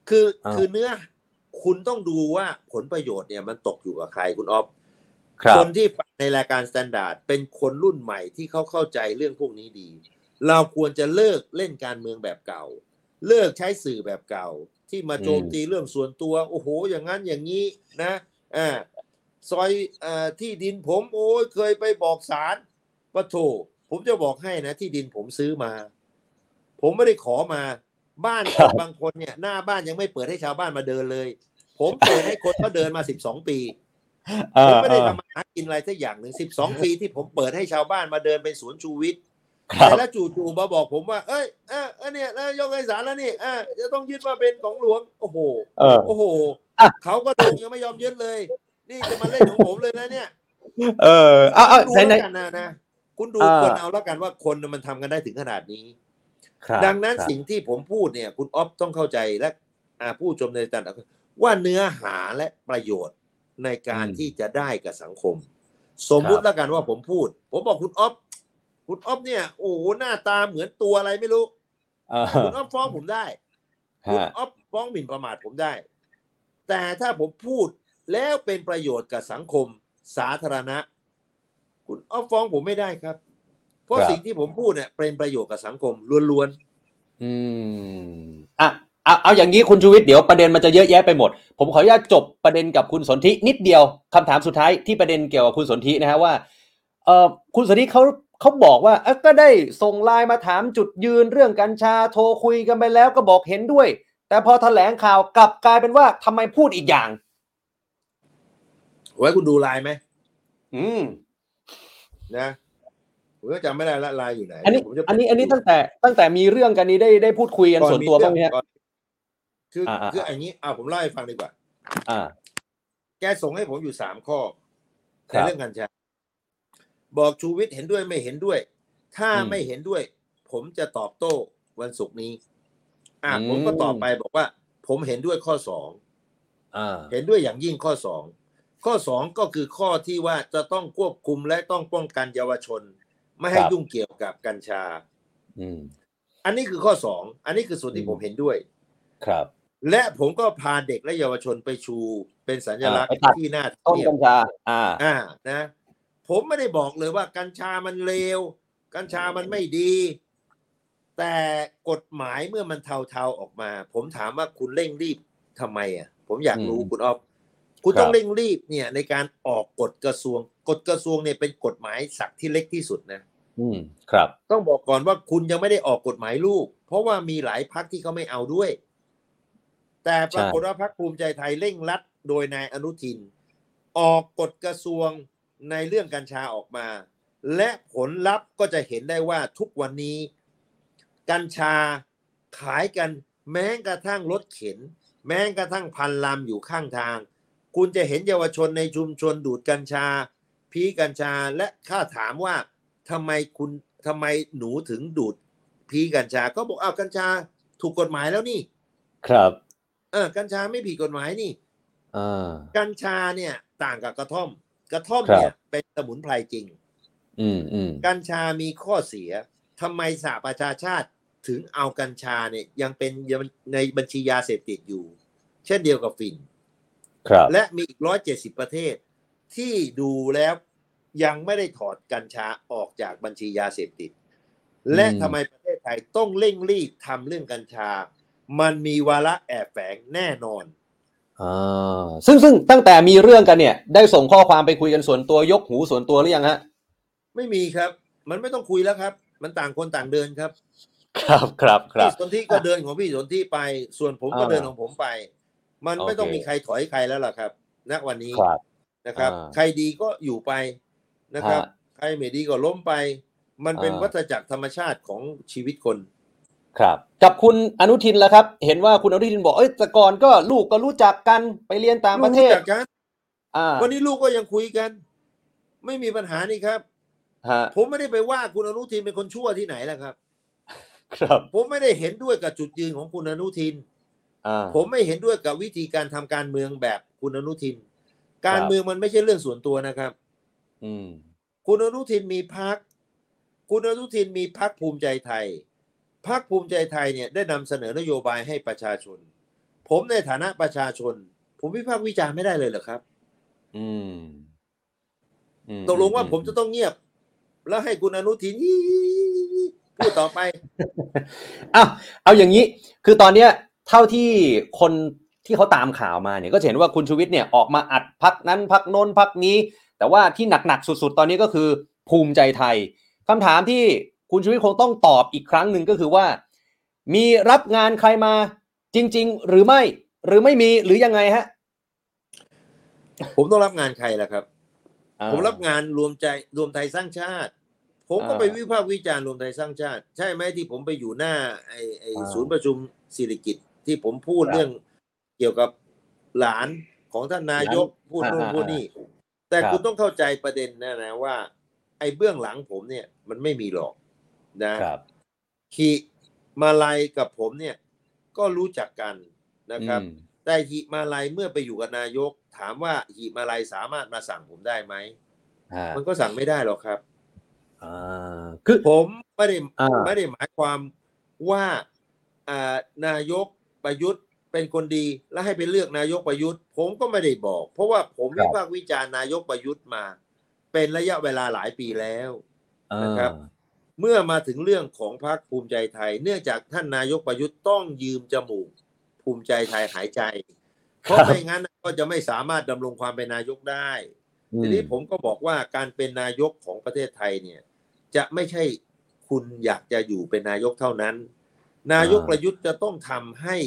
คืออ่าคือเนื้อ คุณต้องดูว่าผลประโยชน์เนี่ยมันตกอยู่กับใครคุณออฟ คนที่ฟังในรายการ Standard เป็นคนรุ่นใหม่ที่เขาเข้าใจเรื่องพวกนี้ดี เราควรจะเลิกเล่นการเมืองแบบเก่า เลิกใช้สื่อแบบเก่า ที่มาโจมตีเรื่องส่วนตัว โอ้โห อย่างนั้นอย่างนี้นะอ่าซอยอ่ที่ดินผมโอ้ยเคยไปบอกศาลปะโถผมจะบอกให้นะ ที่ดินผมซื้อมา ผมไม่ได้ขอมา บ้านคนบางคนเนี่ย หน้าบ้านยังไม่เปิดให้ชาวบ้านมาเดินเลย ผมเปิดให้คนเขาเดินมาสิบสองปี ผมอไม่ได้เออทำมาหากินอะไรสักอย่างหนึ่งสิบสองปีที่ผมเปิดให้ชาวบ้านมาเดินเป็นสวนชูวิทย์ครัแต่บแล้วจู่ๆมาบอกผมว่า เอ้ยเออเออเนี่ยนายกไอสารแล้วนี่เออจะต้องยึดมาเป็นของหลวง โอ้โหเออโอ้โหอะเขาก็ลงยังไม่ยอมยึดเลย นี่จะมาเล่นของผมเลยนะเนี่ย เออเอาเอาดูไหนไหนแล้วกันนะนะคุณดูอ่าคนเอาแล้วกันว่าคนมันทำกันได้ถึงขนาดนี้ครับดังนั้นครับสิ่งที่ผมพูดเนี่ย คุณอ๊อฟต้องเข้าใจและอ่าผู้ชมในการว่าเนื้อหาและประโยชน์ ในการที่จะได้กับสังคม สมมุติแล้วกันว่าผมพูด ผมบอกคุณอ๊อฟคุณอ๊อฟเนี่ยโอ้โหหน้าตาเหมือนตัวอะไรไม่รู้เออคุณอ๊อฟฟ้องผมได้คุณฮะอ๊อฟฟ้องหมิ่นประมาทผมได้ แต่ถ้าผมพูดแล้วเป็นประโยชน์กับสังคมสาธารณะ คุณอ๊อฟฟ้องผมไม่ได้ครับ เพราะสิ่งที่ผมพูดเนี่ยเป็นประโยชน์กับสังคมล้วนๆอืมอะ เอาเอาอย่างนี้คุณชูวิทย์เดี๋ยวประเด็นมันจะเยอะแยะไปหมด ผมขออนุญาตจบประเด็นกับคุณสนธินิดเดียวคำถามสุดท้ายที่ประเด็นเกี่ยวกับคุณสนธินะฮะว่าเออคุณสนธิเขาเขาบอกว่าเอ้ยก็ได้ส่งไลน์มาถามจุดยืนเรื่องกัญชาโทรคุยกันไปแล้วก็บอกเห็นด้วย แต่พอแถลงข่าวกลับกลายเป็นว่าทำไมพูดอีกอย่าง ไว้คุณดูไลน์ไหมอืมนะผมก็จำไม่ได้ละไลน์อยู่ไหนอันนี้ผมจะอันนี้อันนี้ตั้งแต่ตั้งแต่มีเรื่องกันนี้ได้ได้พูดคุยกันส่วนตัวบ้างไหมฮะก่อน คืออาอ่าคืออย่างนี้อ่าผมเล่าให้ฟังดีกว่า อ่า แกส่งให้ผมอยู่สามข้อครัในบเรื่องกัญชาบอกชูวิทย์เห็นด้วยไม่เห็นด้วย ถ้าอืมไม่เห็นด้วย ผมจะตอบโต้วันศุกร์นี้ อ่าอืมผมก็ตอบไปบอกว่า ผมเห็นด้วยข้อสองอ่าเห็นด้วยอย่างยิ่งข้อสองข้อสองก็คือข้อที่ว่าจะต้องควบคุมและต้องป้องกันเยาวชน ไม่ให้ครับยุ่งเกี่ยวกับกัญชา อืม อันนี้คือข้อสองอันนี้คือส่วนที่อืมผมเห็นด้วย ครับ และผมก็พาเด็กและเยาวชนไปชูเป็นสัญลักษณ์อ่าไปตัดที่หน้าต้นเทียกับญชาอ่าอ่านะ ผมไม่ได้บอกเลยว่ากัญชามันเลว กัญชามันไม่ดี แต่กฎหมายเมื่อมันเทาๆออกมา ผมถามว่าคุณเร่งรีบทำไมอะ ผมอยากรู้อืมคุณออฟคุณครับต้องเร่งรีบเนี่ยในการออกกฎกระทรวง กฎกระทรวงเนี่ยเป็นกฎหมายศักดิ์ที่เล็กที่สุดนะ อืมครับ ต้องบอกก่อนว่าคุณยังไม่ได้ออกกฎหมายลูก เพราะว่ามีหลายพักที่เขาไม่เอาด้วย แต่ปรากฏว่าพักภูมิใจไทยเร่งรัดโดยนายอนุทิน ออกกฎกระทรวงในเรื่องกัญชาออกมา และผลลัพธ์ก็จะเห็นได้ว่าทุกวันนี้ กัญชาขายกันแม้กระทั่งรถเข็น แม้กระทั่งพันลำอยู่ข้างทาง คุณจะเห็นเยาวชนในชุมชนดูดกัญชา พีกัญชาและข้าถามว่าทำไมคุณทำไมหนูถึงดูดพีกัญชา ก็บอกอ้าวกัญชาถูกกฎหมายแล้วนี่ ครับ เออกัญชาไม่ผิดกฎหมายนี่อ่ากัญชาเนี่ยต่างกับกระท่อม กระท่อมครับเนี่ยเป็นสมุนไพรจริง อืมอืมกัญชามีข้อเสียทำไมสหประชาชาติถึงเอากัญชาเนี่ยยังเป็นในบัญชียาเสพติดอยู่ เช่นเดียวกับฟินครับ และมีอีกร้อยเจ็ดสิบประเทศ ที่ดูแล้วยังไม่ได้ถอดกัญชาออกจากบัญชียาเสพติด และทำไมประเทศไทยต้องเร่งรีบทำเรื่องกัญชา มันมีวาระแอบแฝงแน่นอนอ่าซึ่งซึ่งตั้งแต่มีเรื่องกันเนี่ย ได้ส่งข้อความไปคุยกันส่วนตัวยกหูส่วนตัวหรือยังฮะ ไม่มีครับ มันไม่ต้องคุยแล้วครับ มันต่างคนต่างเดินครับ ครับครับครับพี่สนที่ก็เดินของพี่สนที่ไป ส่วนผมก็อ่าเดินของผมไป มันไม่ต้องโอเคมีใครถอยใครแล้วล่ะครับณวันนี้ครับนะครับอ่าใครดีก็อยู่ไปนะครับฮะใครไม่ดีก็ล้มไป มันเป็นอ่าวัฏจักรธรรมชาติของชีวิตคน ครับ กับคุณอนุทินล่ะครับ เห็นว่าคุณอนุทินบอกเอ้ยแต่ก่อนก็ลูกก็รู้จักกันไปเรียนต่างประเทศรู้จักกันอ่าวันนี้ลูกก็ยังคุยกัน ไม่มีปัญหานี่ครับฮะผมไม่ได้ไปว่าคุณอนุทินเป็นคนชั่วที่ไหนล่ะครับ ครับ ผมไม่ได้เห็นด้วยกับจุดยืนของคุณอนุทินอ่าผมไม่เห็นด้วยกับวิธีการทำการเมืองแบบคุณอนุทิน การครับเมืองมันไม่ใช่เรื่องส่วนตัวนะครับ อืมคุณอนุทินมีพัก คุณอนุทินมีพักภูมิใจไทย พักภูมิใจไทยเนี่ยได้นำเสนอนโยบายให้ประชาชน ผมในฐานะประชาชน ผมวิพากษ์วิจารณ์ไม่ได้เลยเหรอครับ อืมอืมตกลงว่าอืผมจะต้องเงียบ แล้วให้คุณอนุทินพูดต่อไปอ้าวเอาอย่างนี้ คือตอนเนี้ย เท่าที่คนที่เขาตามข่าวมาเนี่ยก็จะเห็นว่าคุณชูวิทย์เนี่ยออกมาอัดพักนั้นพักโน้นพักนี้ แต่ว่าที่หนักๆสุด ๆ ตอนนี้ก็คือ ภูมิใจไทยคำถามที่ คุณชูวิทย์คงต้องตอบอีกครั้งหนึ่งก็คือว่า มีรับงานใครมาจริง ๆ หรือไม่ หรือไม่มีหรือยังไงฮะ ผมต้องรับงานใครล่ะครับอ่าผมรับงานรวมใจรวมไทยสร้างชาติ ผมก็อ่าไปวิพากษ์วิจารณ์รวมไทยสร้างชาติ ใช่ไหมที่ผมไปอยู่หน้าไอ้ไอ้อ่าศูนย์ประชุมสิริกิตที่ผมพูดครับเรื่องเกี่ยวกับหลานของท่านนายกพูดอ่าโน่นอ่าพูดนี่ แต่ครับคุณต้องเข้าใจประเด็นนะนะว่า ไอ้เบื้องหลังผมเนี่ย มันไม่มีหรอก นะครับขีมาลัยกับผมเนี่ยก็รู้จักกันนะครับอืมแต่หิมาลัยเมื่อไปอยู่กับนายก ถามว่าหิมาลัยสามารถมาสั่งผมได้ไหมฮะมันก็สั่งไม่ได้หรอกครับอ่าคือผมไม่ได้อ่าไม่ได้หมายความว่าอ่านายกประยุทธ์เป็นคนดีและให้ไปเลือกนายกประยุทธ์ ผมก็ไม่ได้บอก เพราะว่าผมวิพากษ์วิจารณ์นายกประยุทธ์มา เป็นระยะเวลาหลายปีแล้วนะครับอ่า เมื่อมาถึงเรื่องของพรรคภูมิใจไทย เนื่องจากท่านนายกประยุทธ์ต้องยืมจมูกภูมิใจไทยหายใจ เพราะไม่งั้นก็จะไม่สามารถดำรงความเป็นนายกได้ ทีนี้ผมก็บอกว่าการเป็นนายกของประเทศไทยเนี่ย จะไม่ใช่คุณอยากจะอยู่เป็นนายกเท่านั้น นายกประยุทธ์จะต้องทำให้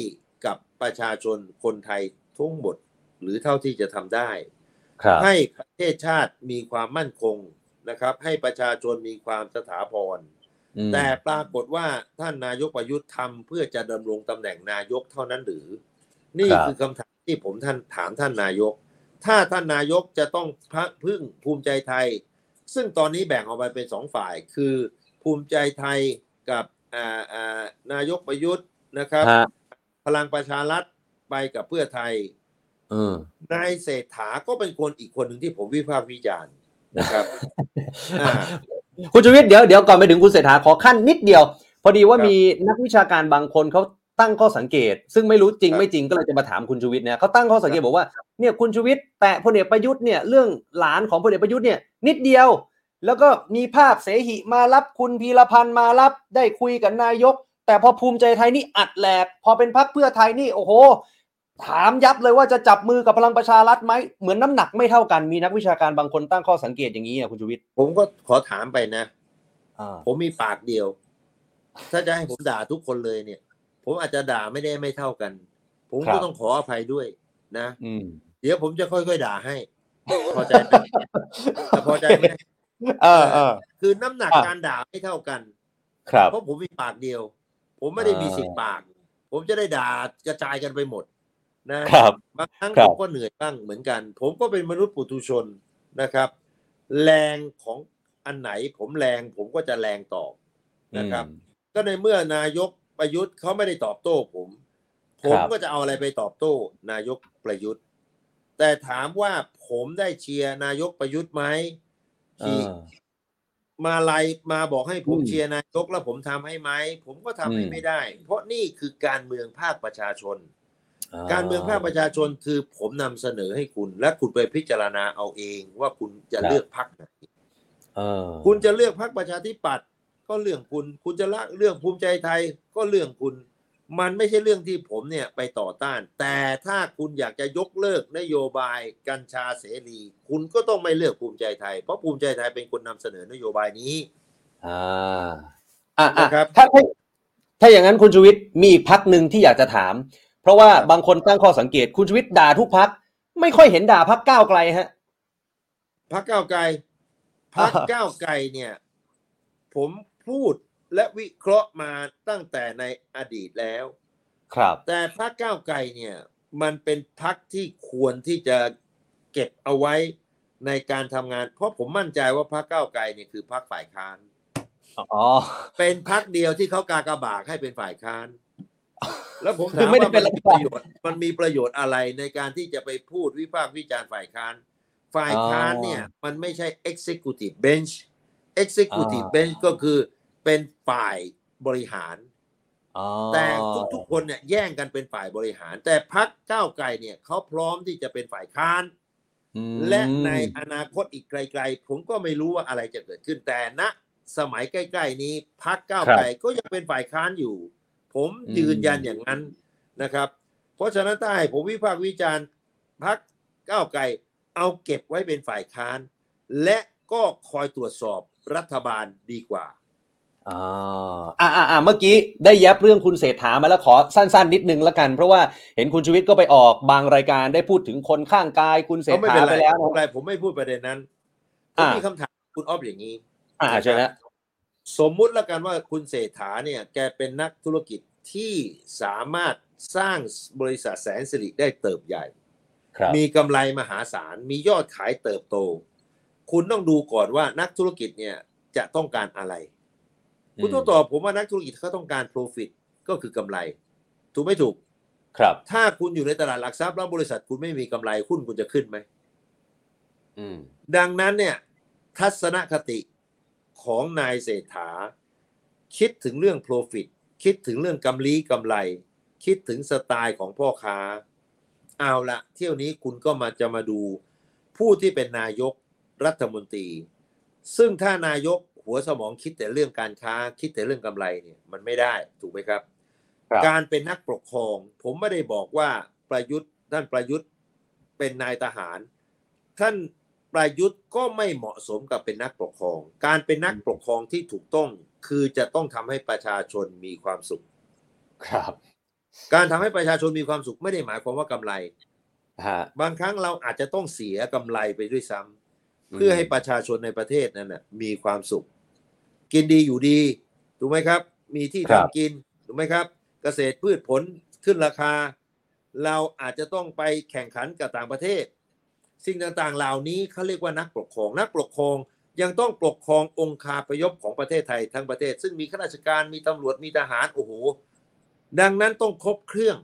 กับประชาชนคนไทยทั้งหมดหรือเท่าที่จะทำได้ครับให้ประเทศชาติมีความมั่นคง นะครับ ให้ประชาชนมีความสถาพรอืมแต่ปรากฏว่าท่านนายกประยุทธ์ทำเพื่อจะดำรงตำแหน่งนายกเท่านั้นหรือ นี่ครับคือคำถามที่ผมท่านถามท่านนายก ถ้าท่านนายกจะต้องพักพึ่งภูมิใจไทย ซึ่งตอนนี้แบ่งออกไปเป็นสองฝ่าย คือภูมิใจไทยกับอ่าอ่านายกประยุทธ์นะครับฮะพลังประชารัฐไปกับเพื่อไทยเออนายเศรษฐาก็เป็นคนอีกคนหนึ่งที่ผมวิพากษ์วิจารณ์ นะครับอ่าคุณชูวิทย์เดี๋ยวเดี๋ยวก่อนไปถึงคุณเศรษฐาขอขั้นนิดเดียว พอดีว่าครับมีนักวิชาการบางคนเขาตั้งข้อสังเกต ซึ่งไม่รู้จริงครับไม่จริงก็เลยจะมาถามคุณชูวิทย์เนี่ยเขาตั้งข้อสังเกตบอกว่าเนี่ยคุณชูวิทย์แตะพลเอกประยุทธ์เนี่ยเรื่องหลานของพลเอกประยุทธ์เนี่ยนิดเดียว แล้วก็มีภาพเสหิมารับคุณพีรพันธ์มารับได้คุยกับนายก แต่พอภูมิใจไทยนี่อัดแหลกพอเป็นพักเพื่อไทยนี่โอ้โห ถามยับเลยว่าจะจับมือกับพลังประชารัฐไหมเหมือนน้ำหนักไม่เท่ากันมีนักวิชาการบางคนตั้งข้อสังเกตอย่างนี้อะคุณชูวิทย์ผมก็ขอถามไปนะอ่าผมมีปากเดียว ถ้าจะให้ผมด่าทุกคนเลยเนี่ย ผมอาจจะด่าไม่ได้ไม่เท่ากัน ผมก็ต้องขออภัยด้วยนะ อืม เดี๋ยวผมจะค่อยๆด่าให้ พอใจไหมแต่พอใจไหมเออเออ คือน้ำหนักอะ การด่าไม่เท่ากันครับ เพราะผมมีปากเดียว ผมไม่ได้มีอ่าสิบปาก ผมจะได้ด่ากระจายกันไปหมด นะครับบางครั้งครัผบมก็เหนื่อยบ้างเหมือนกัน ผมก็เป็นมนุษย์ปุถุชนนะครับ แรงของอันไหนผมแรงผมก็จะแรงตอบนะครับ ก็ในเมื่อนายกประยุทธ์เขาไม่ได้ตอบโต้ผม ผมก็จะเอาอะไรไปตอบโต้ นายกประยุทธ์ แต่ถามว่าผมได้เชียร์นายกประยุทธ์ไหมเอที่อมาไลน์มาบอกให้ผมอืมเชียร์นายกแล้วผมทำให้ไหมผมก็ทำให้อืมไม่ได้ เพราะนี่คือการเมืองภาคประชาชนอ่ การเมืองภาคประชาชนคือผมนำเสนอให้คุณ และคุณไปพิจารณาเอาเองว่าคุณจะเลือกพรรคไหนเออคุณจะเลือกพรรคประชาธิปัตย์ก็เรื่องคุณ คุณจะละเรื่องภูมิใจไทยก็เรื่องคุณ มันไม่ใช่เรื่องที่ผมเนี่ยไปต่อต้าน แต่ถ้าคุณอยากจะยกเลิกนโยบายกัญชาเสรี คุณก็ต้องไม่เลือกภูมิใจไทย เพราะภูมิใจไทยเป็นคนนำเสนอนโยบายนี้ อ่า อะอะนะครับถ้าถ้าถ้าอย่างนั้นคุณชูวิทย์มีอีกพักหนึ่งที่อยากจะถาม เพราะว่าบางคนตั้งข้อสังเกตคุณชูวิทย์ด่าทุกพัก ไม่ค่อยเห็นด่าพักก้าวไกลฮะพักก้าวไกลพักอ่าก้าวไกลเนี่ย ผมพูดและวิเคราะห์มาตั้งแต่ในอดีตแล้ว ครับ แต่พรรคก้าวไกลเนี่ย มันเป็นพรรคที่ควรที่จะเก็บเอาไว้ในการทำงาน เพราะผมมั่นใจว่าพรรคก้าวไกลเนี่ยคือพรรคฝ่ายค้านอ๋อเป็นพรรคเดียวที่เขากากบากให้เป็นฝ่ายค้าน แล้วผมคืถาอมไม่ได้ว่าเป็มันนรัฐมีปบาลระโยชน์มันมีประโยชน์อะไรในการที่จะไปพูดวิพากษ์วิจารณ์ฝ่ายค้าน ฝ่ายค้านเนี่ย มันไม่ใช่ executive bench executive อ่า bench ก็คือเป็นฝ่ายบริหารอ๋อแต่ทุกๆคนเนี่ยแย่งกันเป็นฝ่ายบริหาร แต่พักก้าวไกลเนี่ยเขาพร้อมที่จะเป็นฝ่ายค้านอืมและในอนาคตอีกไกล ๆ ผมก็ไม่รู้ว่าอะไรจะเกิดขึ้นแต่ณสมัยใกล้ ๆ นี้พักก้าวไกลก็ยังเป็นฝ่ายค้านอยู่ ผมยืนยันอย่างนั้นนะครับ เพราะฉะนั้นถ้าให้ผมวิพากษ์วิจารณ์พักก้าวไกลเอาเก็บไว้เป็นฝ่ายค้าน และก็คอยตรวจสอบรัฐบาลดีกว่าอ่าอ่าอ่าอ่าเมื่อกี้ได้ยับเรื่องคุณเศรษฐามาแล้วขอสั้น ๆ นิดนึงละกัน เพราะว่าเห็นคุณชูวิทย์ก็ไปออกบางรายการได้พูดถึงคนข้างกายคุณเศรษเขาไม่ฐาเป็นไรไปแล้วไม่เป็นนะไรผมไม่พูดประเด็นนั้นผมอ่ามีมีคำถามคุณออฟอย่างนี้อ่าเชิญนะ สมมุติแล้วกันว่าคุณเศรษฐาเนี่ยแกเป็นนักธุรกิจที่สามารถสร้างบริษัทแสนสิริได้เติบใหญ่ครับมีกำไรมหาศาล มียอดขายเติบโต คุณต้องดูก่อนว่านักธุรกิจเนี่ยจะต้องการอะไร คุณต้องตอบผมว่านักธุรกิจเขาต้องการ profit ก็คือกำไร ถูกไม่ถูก ครับ ถ้าคุณอยู่ในตลาดหลักทรัพย์แล้วบริษัทคุณไม่มีกำไรหุ้นคุณจะขึ้นไหมอืมดังนั้นเนี่ย ทัศนคติ ของนายเศรษฐา คิดถึงเรื่อง profit คิดถึงเรื่องกำลีกำไร คิดถึงสไตล์ของพ่อค้า เอาละเที่ยวนี้คุณก็มาจะมาดู ผู้ที่เป็นนายกรัฐมนตรี ซึ่งถ้านายกหัวสมองคิดแต่เรื่องการค้า คิดแต่เรื่องกำไรเนี่ยมันไม่ได้ถูกไหมครับครับการเป็นนักปกครอง ผมไม่ได้บอกว่าประยุทธ์ท่านประยุทธ์เป็นนายทหาร ท่าน ประยุทธ์ก็ไม่เหมาะสมกับเป็นนักปกครอง การเป็นนักปกครองที่ถูกต้องคือจะต้องทำให้ประชาชนมีความสุข ครับ การทำให้ประชาชนมีความสุขไม่ได้หมายความว่ากำไรฮะบางครั้งเราอาจจะต้องเสียกำไรไปด้วยซ้ำเพื่อให้ประชาชนในประเทศนั้นนะมีความสุข กินดีอยู่ดีถูกไหมครับ มีที่ครับทำกินถูกไหมครับ เกษตรพืชผลขึ้นราคา เราอาจจะต้องไปแข่งขันกับต่างประเทศ สิ่งต่างๆ เหล่านี้เขาเรียกว่านักปกครองนักปกครองยังต้องปกครององค์คาพยพของประเทศไทยทั้งประเทศ ซึ่งมีข้าราชการมีตำรวจมีทหารโอ้โหดังนั้นต้องครบเครื่อง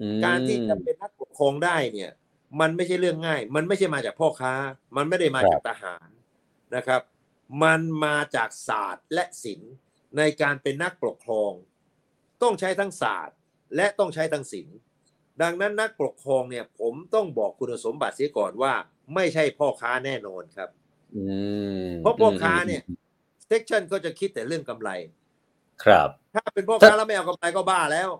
อืมการที่จะเป็นนักปกครองได้เนี่ย มันไม่ใช่เรื่องง่าย มันไม่ใช่มาจากพ่อค้า มันไม่ได้มาจากทหารนะครับ มันมาจากศาสตร์และศิลป์ในการเป็นนักปกครอง ต้องใช้ทั้งศาสตร์และต้องใช้ทั้งศิลป์ ดังนั้นนักปกครองเนี่ย ผมต้องบอกคุณสมบัติเสียก่อนว่า ไม่ใช่พ่อค้าแน่นอนครับอืมเพราะพ่อค้าเนี่ยเซ็กชันก็จะคิดแต่เรื่องกำไร ครับ ถ้าเป็นพ่อค้าแล้วไม่เอากำไรก็บ้าแล้ว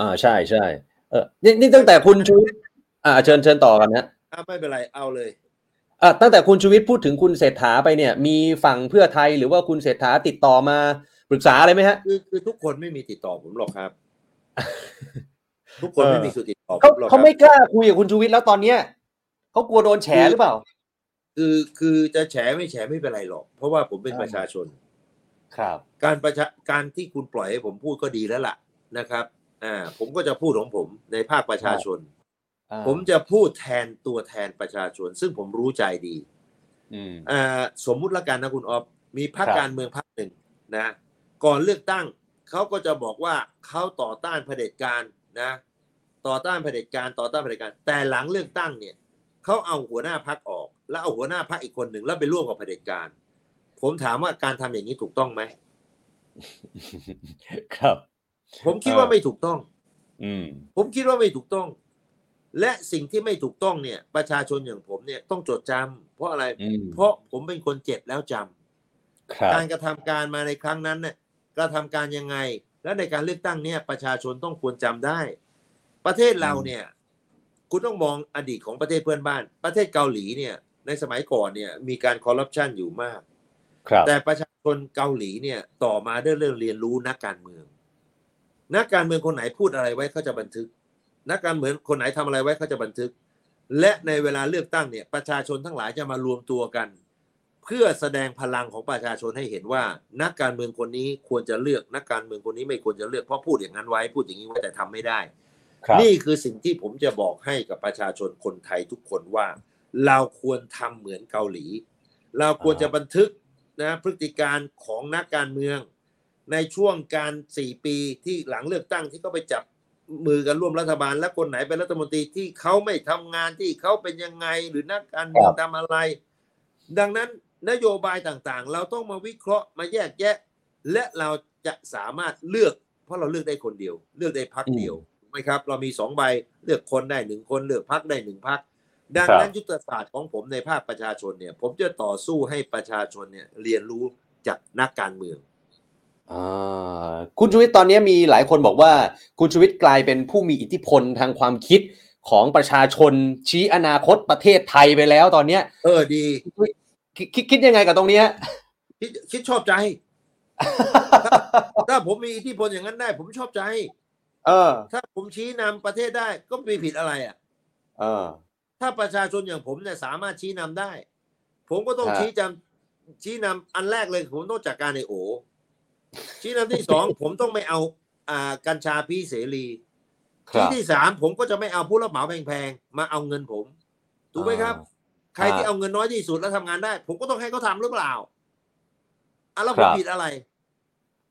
อ่าใช่ใช่เออนี่นี่ตั้งแต่คุณชูวิทย์อ่าเชิญเชิญต่อกันนะอะไม่เป็นไรเอาเลยอ่าตั้งแต่คุณชูวิทย์พูดถึงคุณเศรษฐาไปเนี่ย มีฝั่งเพื่อไทยหรือว่าคุณเศรษฐาติดต่อมาปรึกษาอะไรไหมฮะคือคือทุกคนไม่มีติดต่อผมหรอกครับ ทุกคนไม่มีสิทธิ์ติดต่อผเขามหรอกคเขารับไม่กล้าคุยกับคุณชูวิทย์แล้วตอนเนี้ยเขากลัวโดนแฉหรือเปล่า คือคือจะแฉไม่แฉไม่เป็นไรหรอก เพราะว่าผมเป็นอ่าประชาชน ครับ การประชาการที่คุณปล่อยให้ผมพูดก็ดีแล้วล่ะนะครับ อ่า ผมก็จะพูดของผมในภาคประชาชนอ่าผมจะพูดแทนตัวแทนประชาชน ซึ่งผมรู้ใจดีอืมอ่าสมมุติละกันนะคุณออฟมีพรรคครับการเมืองพรรคหนึ่งนะ ก่อนเลือกตั้งเขาก็จะบอกว่าเขาต่อต้านเผด็จการ นะต่อต้านเผด็จการต่อต้านเผด็จการ แต่หลังเลือกตั้งเนี่ยเขาเอาหัวหน้าพรรคออก แล้วเอาหัวหน้าพรรคอีกคนหนึ่งแล้วไปร่วมกับเผด็จการ ผมถามว่าการทำอย่างนี้ถูกต้องไหมครับ ผมคิดเออว่าไม่ถูกต้อง อืมผมคิดว่าไม่ถูกต้อง และสิ่งที่ไม่ถูกต้องเนี่ย ประชาชนอย่างผมเนี่ยต้องจดจำเพราะอะไรอืมเพราะผมเป็นคนเจ็บแล้วจำครับการกระทำการมาในครั้งนั้นเนี่ยกระทำการยังไง และในการเลือกตั้งเนี่ยประชาชนต้องควรจำได้ ประเทศเราเนี่ย คุณต้องมองอดีตของประเทศเพื่อนบ้าน ประเทศเกาหลีเนี่ย ในสมัยก่อนเนี่ย มีการคอร์รัปชันอยู่มาก ครับแต่ประชาชนเกาหลีเนี่ยต่อมาได้เริ่มเรียนรู้นักการเมือง นักการเมืองคนไหนพูดอะไรไว้เขาจะบันทึก นักการเมืองคนไหนทำอะไรไว้เขาจะบันทึก และในเวลาเลือกตั้งเนี่ยประชาชนทั้งหลายจะมารวมตัวกัน เพื่อแสดงพลังของประชาชนให้เห็นว่า นักการเมืองคนนี้ควรจะเลือกนักการเมืองคนนี้ไม่ควรจะเลือกเพราะพูดอย่างนั้นไว้พูดอย่างนี้ไว้แต่ทำไม่ได้ครับนี่คือสิ่งที่ผมจะบอกให้กับประชาชนคนไทยทุกคนว่า เราควรทำเหมือนเกาหลี เราควรจะบันทึกนะพฤติการของนักการเมือง ในช่วงการสี่ปีที่หลังเลือกตั้งที่เขาไปจับมือกันร่วมรัฐบาล และคนไหนเป็นรัฐมนตรีที่เขาไม่ทำงานที่เขาเป็นยังไงหรือนักการเมืองทำอะไร ดังนั้น นโยบายต่างๆ เราต้องมาวิเคราะห์มาแยกแยะ และเราจะสามารถเลือก เพราะเราเลือกได้คนเดียว เลือกได้พักเดียวถูกไหมครับ เรามีสองใบเลือกคนได้หนึ่งคนเลือกพักได้หนึ่งพักดังนั้นยุทธศาสตร์ของผมในภาคประชาชนเนี่ย ผมจะต่อสู้ให้ประชาชนเนี่ยเรียนรู้จากนักการเมืองอ่าคุณชูวิทย์ตอนนี้มีหลายคนบอกว่า คุณชูวิทย์กลายเป็นผู้มีอิทธิพลทางความคิดของประชาชนชี้อนาคตประเทศไทยไปแล้วตอนเนี้ย เออดี คิดคิดคิดยังไงกับตรงเนี้ยคิดคิดชอบใจ ถ้าผมมีอิทธิพลอย่างนั้นได้ ผมชอบใจ เออ ถ้าผมชี้นำประเทศได้ก็ไม่ผิดอะไรอะ เออ ถ้าประชาชนอย่างผมเนี่ยสามารถชี้นำได้ ผมก็ต้องฮะชี้จำชี้นำอันแรกเลยผมต้องจัดการในโอชี้นำที่สองผมต้องไม่เอาอ่ากัญชาพี่เสรีครัชี้บที่สามผมก็จะไม่เอาผู้รับเหมาแพงๆมาเอาเงินผมถูกไหมครับ ใครที่เอาเงินน้อยที่สุดแล้วทำงานได้ ผมก็ต้องให้เขาทำหรือเปล่าอะแล้วผมผิดอะไร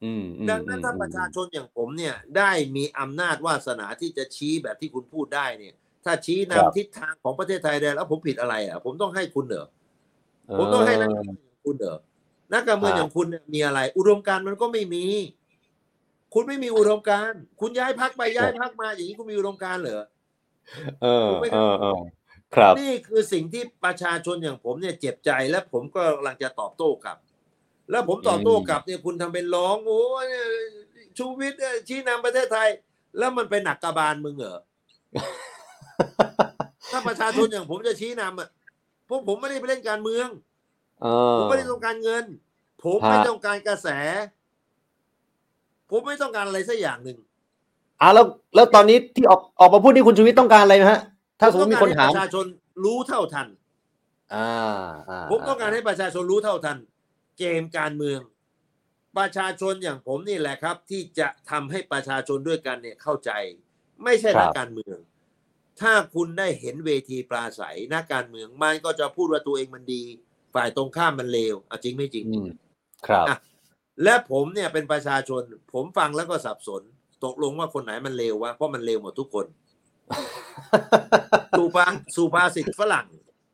อืมอืมดังนั้นถ้าประชาชนอย่างผมเนี่ย ได้มีอำนาจวาสนาที่จะชี้แบบที่คุณพูดได้เนี่ย ถ้าชี้นำทิศทางของประเทศไทยได้แล้วผมผิดอะไรอะ ผมต้องให้คุณเหรอผมต้องให้นักการเมืองอย่างคุณเหรอนักการเมืองอย่างคุณเนี่ยมีอะไร อุดมการณ์มันก็ไม่มี คุณไม่มีอุดมการณ์คุณย้ายพักไปย้ายพักมาอย่างนี้คุณมีอุดมการณ์เหรอเออถูกไหมคเอรับอเออ ครับนี่คือสิ่งที่ประชาชนอย่างผมเนี่ยเจ็บใจและผมก็กำลังจะตอบโต้กลับ แล้วผมตอบโต้กลับเนี่ยคุณทำเป็นร้องโอ้ยชูวิทย์เนี่ยชี้นำประเทศไทย แล้วมันไปหนักกระบาลมึงเหรอถ้าประชาชนอย่างผมจะชี้นำอะพวกผมไม่ได้ไปเล่นการเมืองเออผมไม่ได้ต้องการเงิน ผมฮะไม่ต้องการกระแส ผมไม่ต้องการอะไรสักอย่างหนึ่งอะแล้วแล้วตอนนี้ที่ออกออกมาพูดนี่คุณชูวิทย์ต้องการอะไรนะฮะ ถ้าสมมติมีคนถามผต้องกรให้ประชาชนรู้เท่าทันอ่าอ่าผมต้องการให้ประชาชนรู้เท่าทัน เกมการเมือง ประชาชนอย่างผมนี่แหละครับ ที่จะทำให้ประชาชนด้วยกันเนี่ยเข้าใจ ไม่ใช่นักการเมือง ถ้าคุณได้เห็นเวทีปราศัยนักการเมืองมันก็จะพูดว่าตัวเองมันดี ฝ่ายตรงข้ามมันเลวเอาจริงไม่จริงอืมครับอะและผมเนี่ยเป็นประชาชน ผมฟังแล้วก็สับสน ตกลงว่าคนไหนมันเลววะเพราะมันเลวหมดทุกคน สุภาสุภาษิตฝรั่ง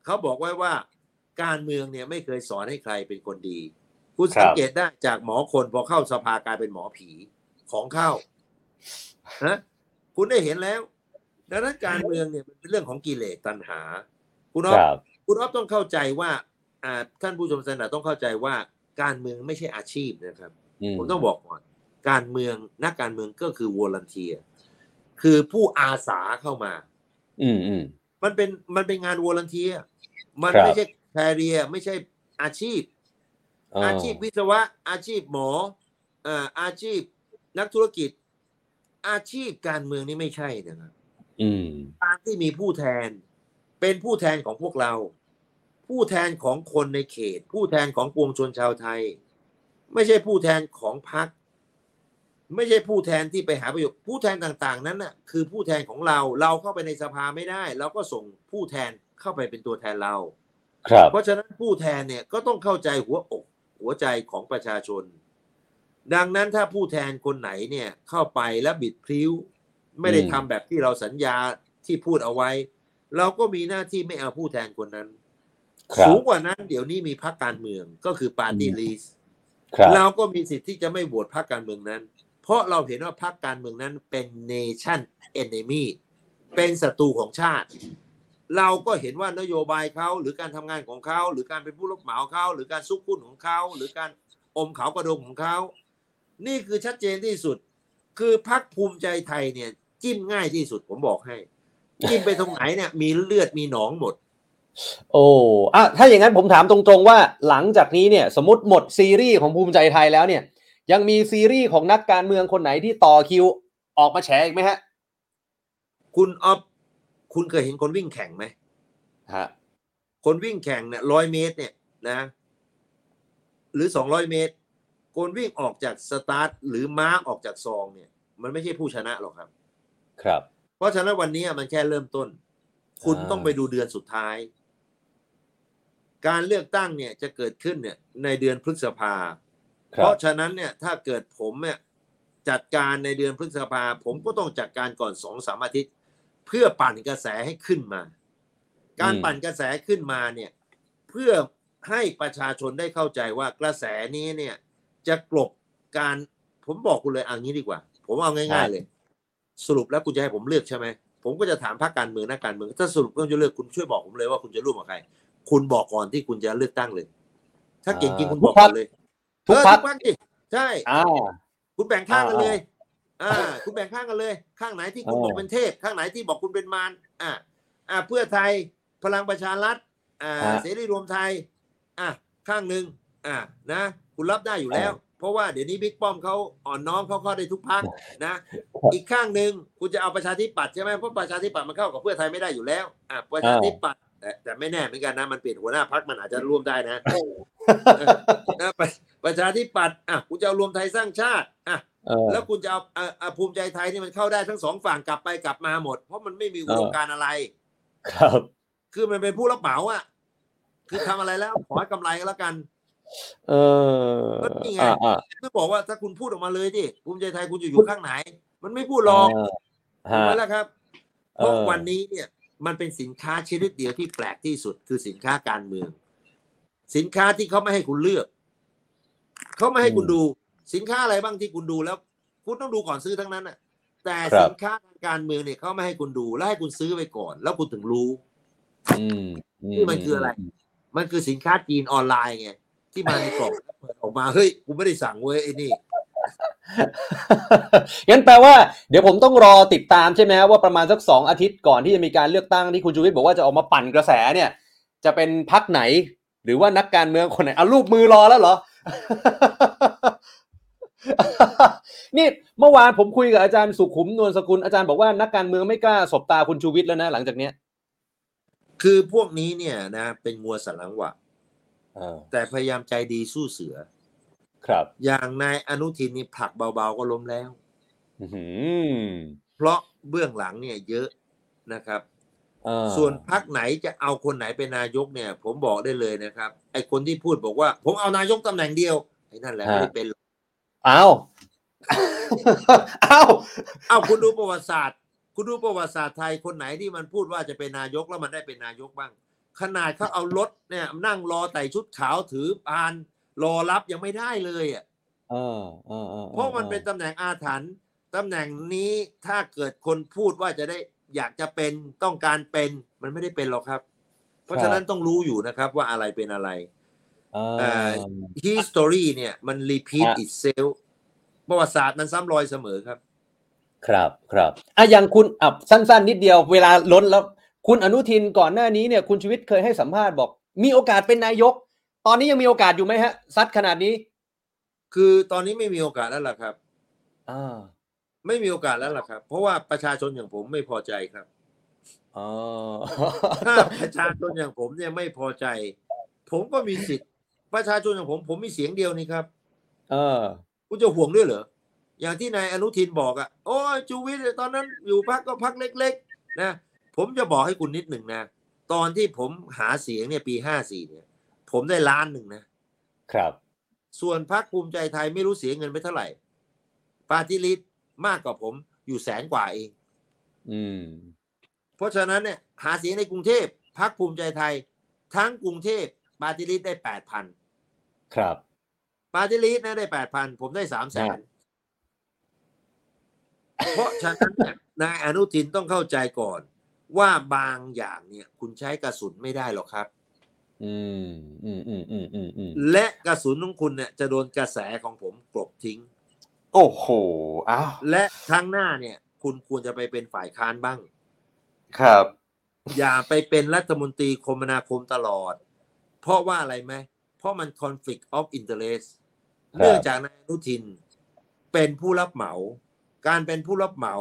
เขาบอกไว้ว่า การเมืองเนี่ยไม่เคยสอนให้ใครเป็นคนดี คุณครับสังเกตได้จากหมอคนพอเข้าสภากลายเป็นหมอผีของเข้านะคุณได้เห็นแล้วดังนั้นการเมืองเนี่ยมันเป็นเรื่องของกิเลสตัณหา คุณอ๊อคฟรับคุณอ๊อฟต้องเข้าใจว่าอ่าท่านผู้ชมสนาต้องเข้าใจว่าการเมืองไม่ใช่อาชีพนะครับอืมผมต้องบอกก่อน การเมืองนักการเมืองก็คือวอลันเทีย คือผู้อาสาเข้ามา อืมอืมมันเป็นมันเป็นงานวอลันเทียมันครับไม่ใช่แคเรียไม่ใช่อาชีพ อาชีพวิศวะ อาชีพหมอเอ่ออาชีพนักธุรกิจ อาชีพการเมืองนี่ไม่ใช่นะครับอืมการที่มีผู้แทน เป็นผู้แทนของพวกเรา ผู้แทนของคนในเขต ผู้แทนของปวงชนชาวไทย ไม่ใช่ผู้แทนของพรรค ไม่ใช่ผู้แทนที่ไปหาประโยชน์ผู้แทนต่างๆ นั้นน่ะคือผู้แทนของเราเราเข้าไปในสภาไม่ได้ เราก็ส่งผู้แทนเข้าไปเป็นตัวแทนเรา ครับ เพราะฉะนั้นผู้แทนเนี่ยก็ต้องเข้าใจหัวอกหัวใจของประชาชน ดังนั้นถ้าผู้แทนคนไหนเนี่ยเข้าไปแล้วบิดพลิ้ว ไม่ได้อืมทำแบบที่เราสัญญาที่พูดเอาไว้ เราก็มีหน้าที่ไม่เอาผู้แทนคนนั้นครับสูงกว่านั้นเดี๋ยวนี้มีพรรคการเมืองก็คือปาร์ตี้อืมลิสครับเราก็มีสิทธิ์ที่จะไม่โหวตพรรคการเมืองนั้น เพราะเราเห็นว่าพรรคการเมืองนั้นเป็น nation enemy เป็นศัตรูของชาติ เราก็เห็นว่านโยบายเขาหรือการทำงานของเขาหรือการเป็นผู้รับเหมาเขาหรือการซุกหุ้นของเขาหรือการอมเขากระดงของเขานี่คือชัดเจนที่สุด คือพรรคภูมิใจไทยเนี่ย จิ้มง่ายที่สุดผมบอกให้ จิ้มไปตรงไหนเนี่ย มีเลือดมีหนองหมด โอ้อะถ้าอย่างนั้นผมถามตรงๆว่าหลังจากนี้เนี่ย สมมติหมดซีรีส์ของภูมิใจไทยแล้วเนี่ย ยังมีซีรีส์ของนักการเมืองคนไหนที่ต่อคิวออกมาแฉอีกไหมฮะ คุณออฟคุณเคยเห็นคนวิ่งแข่งไหมฮะคนวิ่งแข่งเนี่ยร้อยเมตรเนี่ยนะ หรือสองร้อยเมตร คนวิ่งออกจากสตาร์ทหรือม้าออกจากซองเนี่ย มันไม่ใช่ผู้ชนะหรอกครับ ครับ เพราะฉะนั้นวันนี้มันแค่เริ่มต้น คุณอ่าต้องไปดูเดือนสุดท้าย การเลือกตั้งเนี่ยจะเกิดขึ้นเนี่ยในเดือนพฤษภาค เพราะฉะนั้นเนี่ยถ้าเกิดผมเนี่ยจัดการในเดือนพฤษภาผมก็ต้องจัดการก่อนสองสามอาทิตย์ เพื่อปั่นกระแสให้ขึ้นมา การปั่นกระแสขึ้นมาเนี่ยเพื่อให้ประชาชนได้เข้าใจว่ากระแสนี้เนี่ยจะกลบการผมบอกคุณเลยเอันนี้ดีกว่า ผมเอาง่าย ๆเลย สรุปแล้วคุณจะให้ผมเลือกใช่ไหมผมก็จะถามพรรคการเมืองนักการเมืองถ้าสรุปก็จะเลือกคุณช่วยบอกผมเลยว่าคุณจะร่วมกับใคร คุณบอกก่อนที่คุณจะเลือกตั้งเลย ถ้าเก่งจริงคุณบอกก่อนเลย ทุกเออพักทุกพรรคดิใช่อ่าคุณแบ่งข้างกันอ่าเลยอ่าคุณแบ่งข้างกันเลย ข้างไหนที่คุณอ่าบอกเป็นเทพ ข้างไหนที่บอกคุณเป็นมารอ่าอ่าเพื่อไทยพลังประชารัฐอ่าอ่าเสรีรวมไทยอะข้างหนึ่งอ่านะ คุณรับได้อยู่แล้ว เพราะว่าเดี๋ยวนี้บิ๊กป้อมเขาอ่อนน้อมเขาเข้าได้ทุกพักนะ อีกข้างหนึ่งคุณจะเอาประชาธิปัตย์ใช่ไหมเพราะประชาธิปัตย์มันเข้ากับเพื่อไทยไม่ได้อยู่แล้วอะประชาธิปัตย์แต่แต่ไม่แน่เหมือนกันนะมันเปลี่ยนหัวหน้าพักมันอาจจะร่วมได้นะนะ ประประชาธิปัตย์อะคุณจะเอารวมไทยสร้างชาติอะเออแล้วคุณจะเอาอะอะภูมิใจไทยนี่มันเข้าได้ทั้งสองฝั่งกลับไปกลับมาหมด เพราะมันไม่มีอุดมการณ์อะไร ครับ คือมันเป็นผู้รับเหมาอะคือทำอะไรแล้วขอให้กำไรก็แล้วกัน เออก็นี่ไงอ่าอ่าไม่บอกว่าถ้าคุณพูดออกมาเลยดิภูมิใจไทยคุณจะอยู่ข้างไหน มันไม่พูดหรอกอ่าถูกฮะไหมล่ะครับเพราะเออวันนี้เนี่ย มันเป็นสินค้าชนิดเดียวที่แปลกที่สุดคือสินค้าการเมือง สินค้าที่เขาไม่ให้คุณเลือก เขาไม่ให้คุณดูสินค้าอะไรบ้างที่คุณดูแล้ว คุณต้องดูก่อนซื้อทั้งนั้นน่ะ แต่ครับสินค้าทางการเมืองเนี่ยเขาไม่ให้คุณดูแล้วให้คุณซื้อไปก่อน แล้วคุณถึงรู้อืมนี่มันคืออะไร มันคือสินค้าจีนออนไลน์ไงที่มาในกล่องแล้วเปิดออกมาเฮ้ยกูไม่ได้สั่งเว้ยไอ้นี่งั้นแปลว่าเดี๋ยวผมต้องรอติดตามใช่ไหมว่าประมาณสักสองอาทิตย์ก่อนที่จะมีการเลือกตั้งที่คุณชูวิทย์บอกว่าจะออกมาปั่นกระแสเนี่ย จะเป็นพักไหน หรือว่านักการเมืองคนไหนเอารูปมือรอแล้วเหรอ นี่เมื่อวานผมคุยกับอาจารย์สุขุมนวลสกุลอาจารย์บอกว่านักการเมืองไม่กล้าสบตาคุณชูวิทย์แล้วนะ หลังจากเนี้ย คือพวกนี้เนี่ยนะ เป็นงัวสันหลังหวะอ่าแต่พยายามใจดีสู้เสือ ครับ อย่างนายอนุทินนี่ผลักเบาๆก็ล้มแล้วอื้อหือเพราะเบื้องหลังเนี่ยเยอะนะครับอ่า ส่วนพักไหนจะเอาคนไหนเป็นนายกเนี่ย ผมบอกได้เลยนะครับ ไอ้คนที่พูดบอกว่า ผมเอานายกตำแหน่งเดียวไอ้นั่นแหละไม่ได้เป็นหรอกอ้าวอ้าวเอ้าคุณดูประวัติศาสตร์ คุณดูประวัติศาสตร์ไทยคนไหนที่มันพูดว่าจะเป็นนายกแล้วมันได้เป็นนายกบ้าง ขนาดเขาเอารถเนี่ย นั่งรอแต่ชุดขาวถือปานรอรับยังไม่ได้เลยอะเออเออออเพราะมันเป็นตำแหน่งอาถรรพ์ตำแหน่งนี้ถ้าเกิดคนพูดว่าจะได้ อยากจะเป็นต้องการเป็นมันไม่ได้เป็นหรอกครับ เพราะฉะนั้นต้องรู้อยู่นะครับว่าอะไรเป็นอะไรเอเอ่ออ history เนี่ยมัน repeat ฮะ itself ประวัติศาสตร์มันซ้ำรอยเสมอครับ ครับครับอะอย่างคุณอะสั้น ๆ นิดเดียวเวลาล้นแล้ว คุณอนุทินก่อนหน้านี้เนี่ยคุณชีวิตเคยให้สัมภาษณ์บอก มีโอกาสเป็นนายก ตอนนี้ยังมีโอกาสอยู่ไหมฮะซัดขนาดนี้ คือตอนนี้ไม่มีโอกาสแล้วล่ะครับอ่า ไม่มีโอกาสแล้วล่ะครับ เพราะว่าประชาชนอย่างผมไม่พอใจครับอ๋อถ้าประชาชนอย่างผมเนี่ยไม่พอใจ ผมก็มีสิทธิ์ ประชาชนอย่างผม ผมมีเสียงเดียวนี่ครับ เออคุณจะห่วงด้วยเหรออย่างที่นายอนุทินบอกอะ่ะโอ้ยชูวิทย์ตอนนั้นอยู่พักก็พักเล็ก ๆ นะ ผมจะบอกให้คุณนิดหนึ่งนะ ตอนที่ผมหาเสียงเนี่ยปีห้าสี่เนี่ย ผมได้ล้านหนึ่งนะ ครับ ส่วนพักภูมิใจไทยไม่รู้เสียเงินไปเท่าไหร่ปาร์ติลิส มากกว่าผมอยู่แสนกว่าเองอืม เพราะฉะนั้นเนี่ย หาเสียงในกรุงเทพพรรคภูมิใจไทย ทั้งกรุงเทพ party list ได้แปดพันครับ party list นะได้แปดพันผมได้สามแสนเพราะฉะนั้นเนี่ยนายอนุทินต้องเข้าใจก่อน ว่าบางอย่างเนี่ย คุณใช้กระสุนไม่ได้หรอกครับ อืมอืมอืมอืมอืมอืมและกระสุนของคุณเนี่ยจะโดนกระแสของผมกลบทิ้ง โอ้โหอ้าวและครั้งหน้าเนี่ย คุณควรจะไปเป็นฝ่ายค้านบ้าง ครับ อย่าไปเป็นรัฐมนตรีคมนาคมตลอด เพราะว่าอะไรไหมเพราะมัน conflict of interest ครับเนื่องจากนายอนุทิน เป็นผู้รับเหมา การเป็นผู้รับเหมา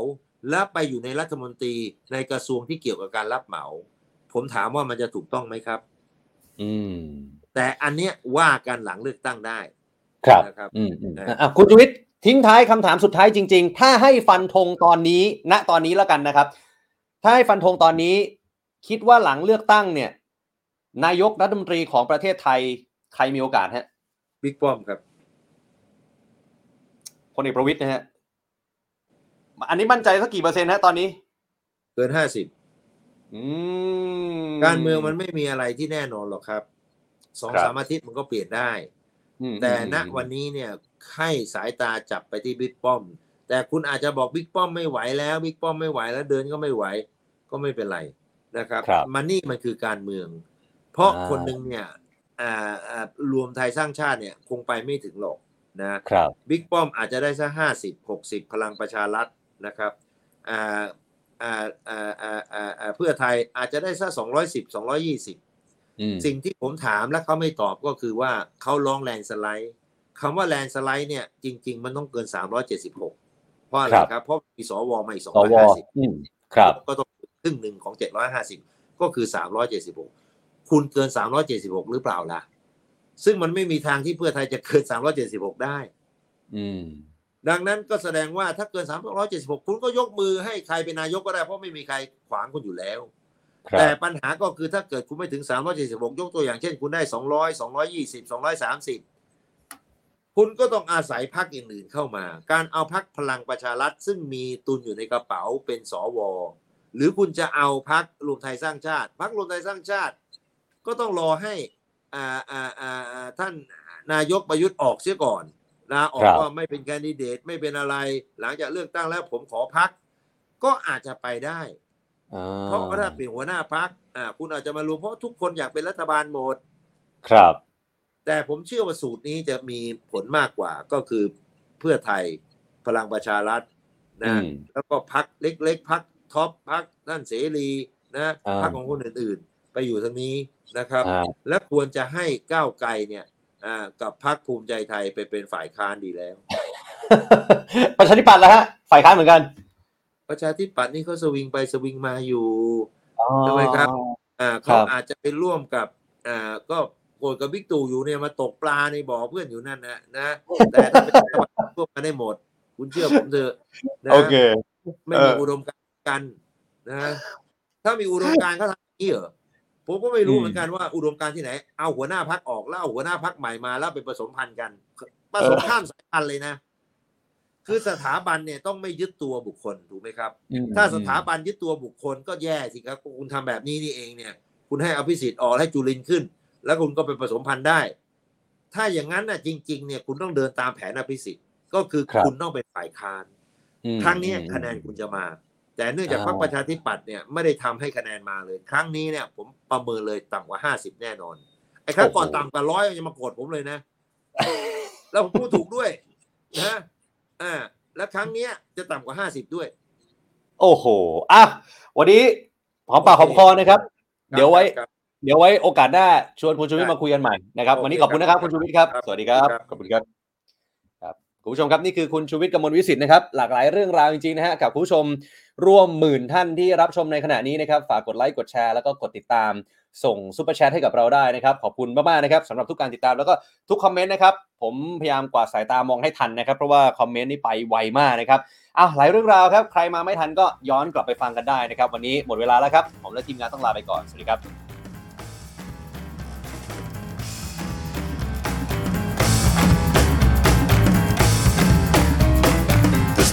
และไปอยู่ในรัฐมนตรีในกระทรวงที่เกี่ยวกับการรับเหมา ผมถามว่ามันจะถูกต้องไหมครับ อืม แต่อันเนี้ยว่ากันหลังเลือกตั้งได้ ครับนะครับ อืมอืมนะอะคุณชูวิทย์ ทิ้งท้ายคำถามสุดท้ายจริง ๆ ถ้าให้ฟันธงตอนนี้ ณ ตอนนี้แล้วกันนะครับ ถ้าให้ฟันธงตอนนี้ คิดว่าหลังเลือกตั้งเนี่ย นายกรัฐมนตรีของประเทศไทย ใครมีโอกาสฮะบิ๊กป้อมครับพลเอกประวิตยนะฮะ อันนี้มั่นใจสักกี่เปอร์เซ็นต์ฮะตอนนี้ เกินห้าสิบอืมการเมืองมันไม่มีอะไรที่แน่นอนหรอกครับสองครับสามอาทิตย์มันก็เปลี่ยนได้อืมแต่ณอืมวันนี้เนี่ย ให้สายตาจับไปที่บิ๊กป้อม แต่คุณอาจจะบอกบิ๊กป้อมไม่ไหวแล้วบิ๊กป้อมไม่ไหวแล้วเดินก็ไม่ไหว ก็ไม่เป็นไรนะครับครับมันนี่มันคือการเมือง เพราะอ่าคนหนึ่งเนี่ยอ่าอ่ารวมไทยสร้างชาติเนี่ยคงไปไม่ถึงหรอกนะครับบิ๊กป้อมอาจจะได้สักห้าสิบหกสิบพลังประชารัฐนะครับอ่าอ่าอ่าอ่าอ่าอ่าเพื่อไทยอาจจะได้สักสองร้อยสิบสองร้อยี่สิบอืมสิ่งที่ผมถามแล้วเขาไม่ตอบก็คือว่าเขาร้องแลนด์สไลด์ คำว่าแลนด์สไลด์เนี่ยจริง ๆ มันต้องเกิน 376 เพราะอะไรครับ เพราะมีสวมาอีกสว250อืมครับ ก็ต้องครึ่งหนึ่งของ 750 ก็คือ 376 คุณเกิน 376 หรือเปล่าล่ะ ซึ่งมันไม่มีทางที่เพื่อไทยจะเกิน 376 ได้ อืมดังนั้นก็แสดงว่าถ้าเกิน 376 คุณก็ยกมือให้ใครเป็นนายกก็ได้ เพราะไม่มีใครขวางคุณอยู่แล้วครัแต่บปัญหาก็คือถ้าเกิดคุณไม่ถึง 376 ยกตัวอย่างเช่น คุณได้ 200 220 230 คุณก็ต้องอาศัยพักอื่นๆเข้ามา การเอาพักพลังประชารัฐซึ่งมีตุนอยู่ในกระเป๋าเป็นสวหรือคุณจะเอาพักรวมไทยสร้างชาติพักรวมไทยสร้างชาติ ก็ต้องรอให้อ่าอ่าอ่าอ่าท่านนายกประยุทธ์ออกเสียก่อนลาออกครับว่าไม่เป็นแคนดิเดตไม่เป็นอะไร หลังจากเลือกตั้งแล้วผมขอพัก ก็อาจจะไปได้อ่าเพราะว่าถ้าเป็นหัวหน้าพักอ่าคุณอาจจะมารวมเพราะทุกคนอยากเป็นรัฐบาลหมด ครับ แต่ผมเชื่อว่าสูตรนี้จะมีผลมากกว่าก็คือเพื่อไทยพลังประชารัฐอืนะมแล้วก็พักเล็ก ๆ พักท็อปพรรคนั่นเสรีนะอ่าพรรคของคนอื่น ๆ ไปอยู่ทางนี้นะครับอ่าและควรจะให้ก้าวไกลเนี่ยอ่ากับพรรคภูมิใจไทยไปเป็นฝ่ายค้านดีแล้ว ประชาธิปัตย์แล้วฮะฝ่ายค้านเหมือนกัน ประชาธิปัตย์นี่เขาสวิงไปสวิงมาอยู่อ๋อใช่ไหมครับ อ่าครับเขาอาจจะไปร่วมกับอ่าก็ โกรธกับบิ๊กตู่อยู่เนี่ยมาตกปลาในบ่อเพื่อนอยู่นั่นนะนะ แต่ถ้าเป็นรัฐบาลพวกมันได้หมด คุณเชื่อผมเถอะนะโอเค ไม่เอมีออุดมการณ์กันนะถ้ถ้ามีอุดมการณ์เขาทำอย่างนี้เหรอผมก็ไม่รู้อืมเหมือนกันว่าอุดมการณ์ที่ไหน เอาหัวหน้าพักออกแล้วเอาหัวหน้าพักใหม่มาแล้วไปผสมพันธุ์กันผสมข้ามสายพันธุ์เลยนะคือสถาบันเนี่ยต้องไม่ยึดตัวบุคคลถูกไหมครับอืมถ้าสถาบันยึดตัวบุคคลก็แย่สิครับคุณทำแบบนี้นี่เองเนี่ย คุณให้อภิสิทธิ์ออกให้จุลินขึ้น แล้วคุณก็ไปผสมพันธุ์ได้ ถ้าอย่างนั้นน่ะจริง ๆ เนี่ยคุณต้องเดินตามแผนอภิสิทธิ์ก็คือครับคุณต้องเป็นฝ่ายค้านอืมครั้งเนี้ยคะแนนคุณจะมา แต่เนื่องจากอ่าพรรคประชาธิปัตย์เนี่ยไม่ได้ทำให้คะแนนมาเลย ครั้งนี้เนี่ย ผมประเมินเลยต่ำกว่าห้าสิบแน่นอนไอ้ครั้งก่อนต่ำกว่าร้อยยังมาโกรธผมเลยนะแล้วผมพูดถูกด้วยนะอ่าแล้วครั้งเนี้ยจะต่ำกว่าห้าสิบด้วย โอ้โหอะวันนี้หอมปากหอมคอนะครับ เดี๋ยวไว้ครับ เดี๋ยวไว้โอกาสหน้าชวนคุณชูวิทย์ได้มาคุยกันใหม่นะครับโอเควันนี้ขอบคุณนะครับครับคุณชูวิทย์ครับครับสวัสดีครับครับ ขอบคุณครับครับคุณผู้ชมครับนี่คือคุณชูวิทย์กมลวิสิทธิ์นะครับ หลากหลายเรื่องราวจริงๆนะฮะกับคุณผู้ชมร่วมหมื่นท่านที่รับชมในขณะนี้นะครับ ฝากกดไลค์กดแชร์แล้วก็กดติดตาม ส่ง Super Chat ให้กับเราได้นะครับ ขอบคุณมากๆนะครับสำหรับทุกการติดตามแล้วก็ทุกคอมเมนต์นะครับ ผมพยายามกวาดสายตามองให้ทันนะครับ เพราะว่าคอมเมนต์นี่ไปไวมากนะครับอ้าวหลายเรื่องราวครับ ใครมาไม่ทันก็ย้อนกลับไปฟังกันได้นะครับ วันนี้หมดเวลาแล้วครับ ผมและทีมงานต้องลาไปก่อน สวัสดีครับ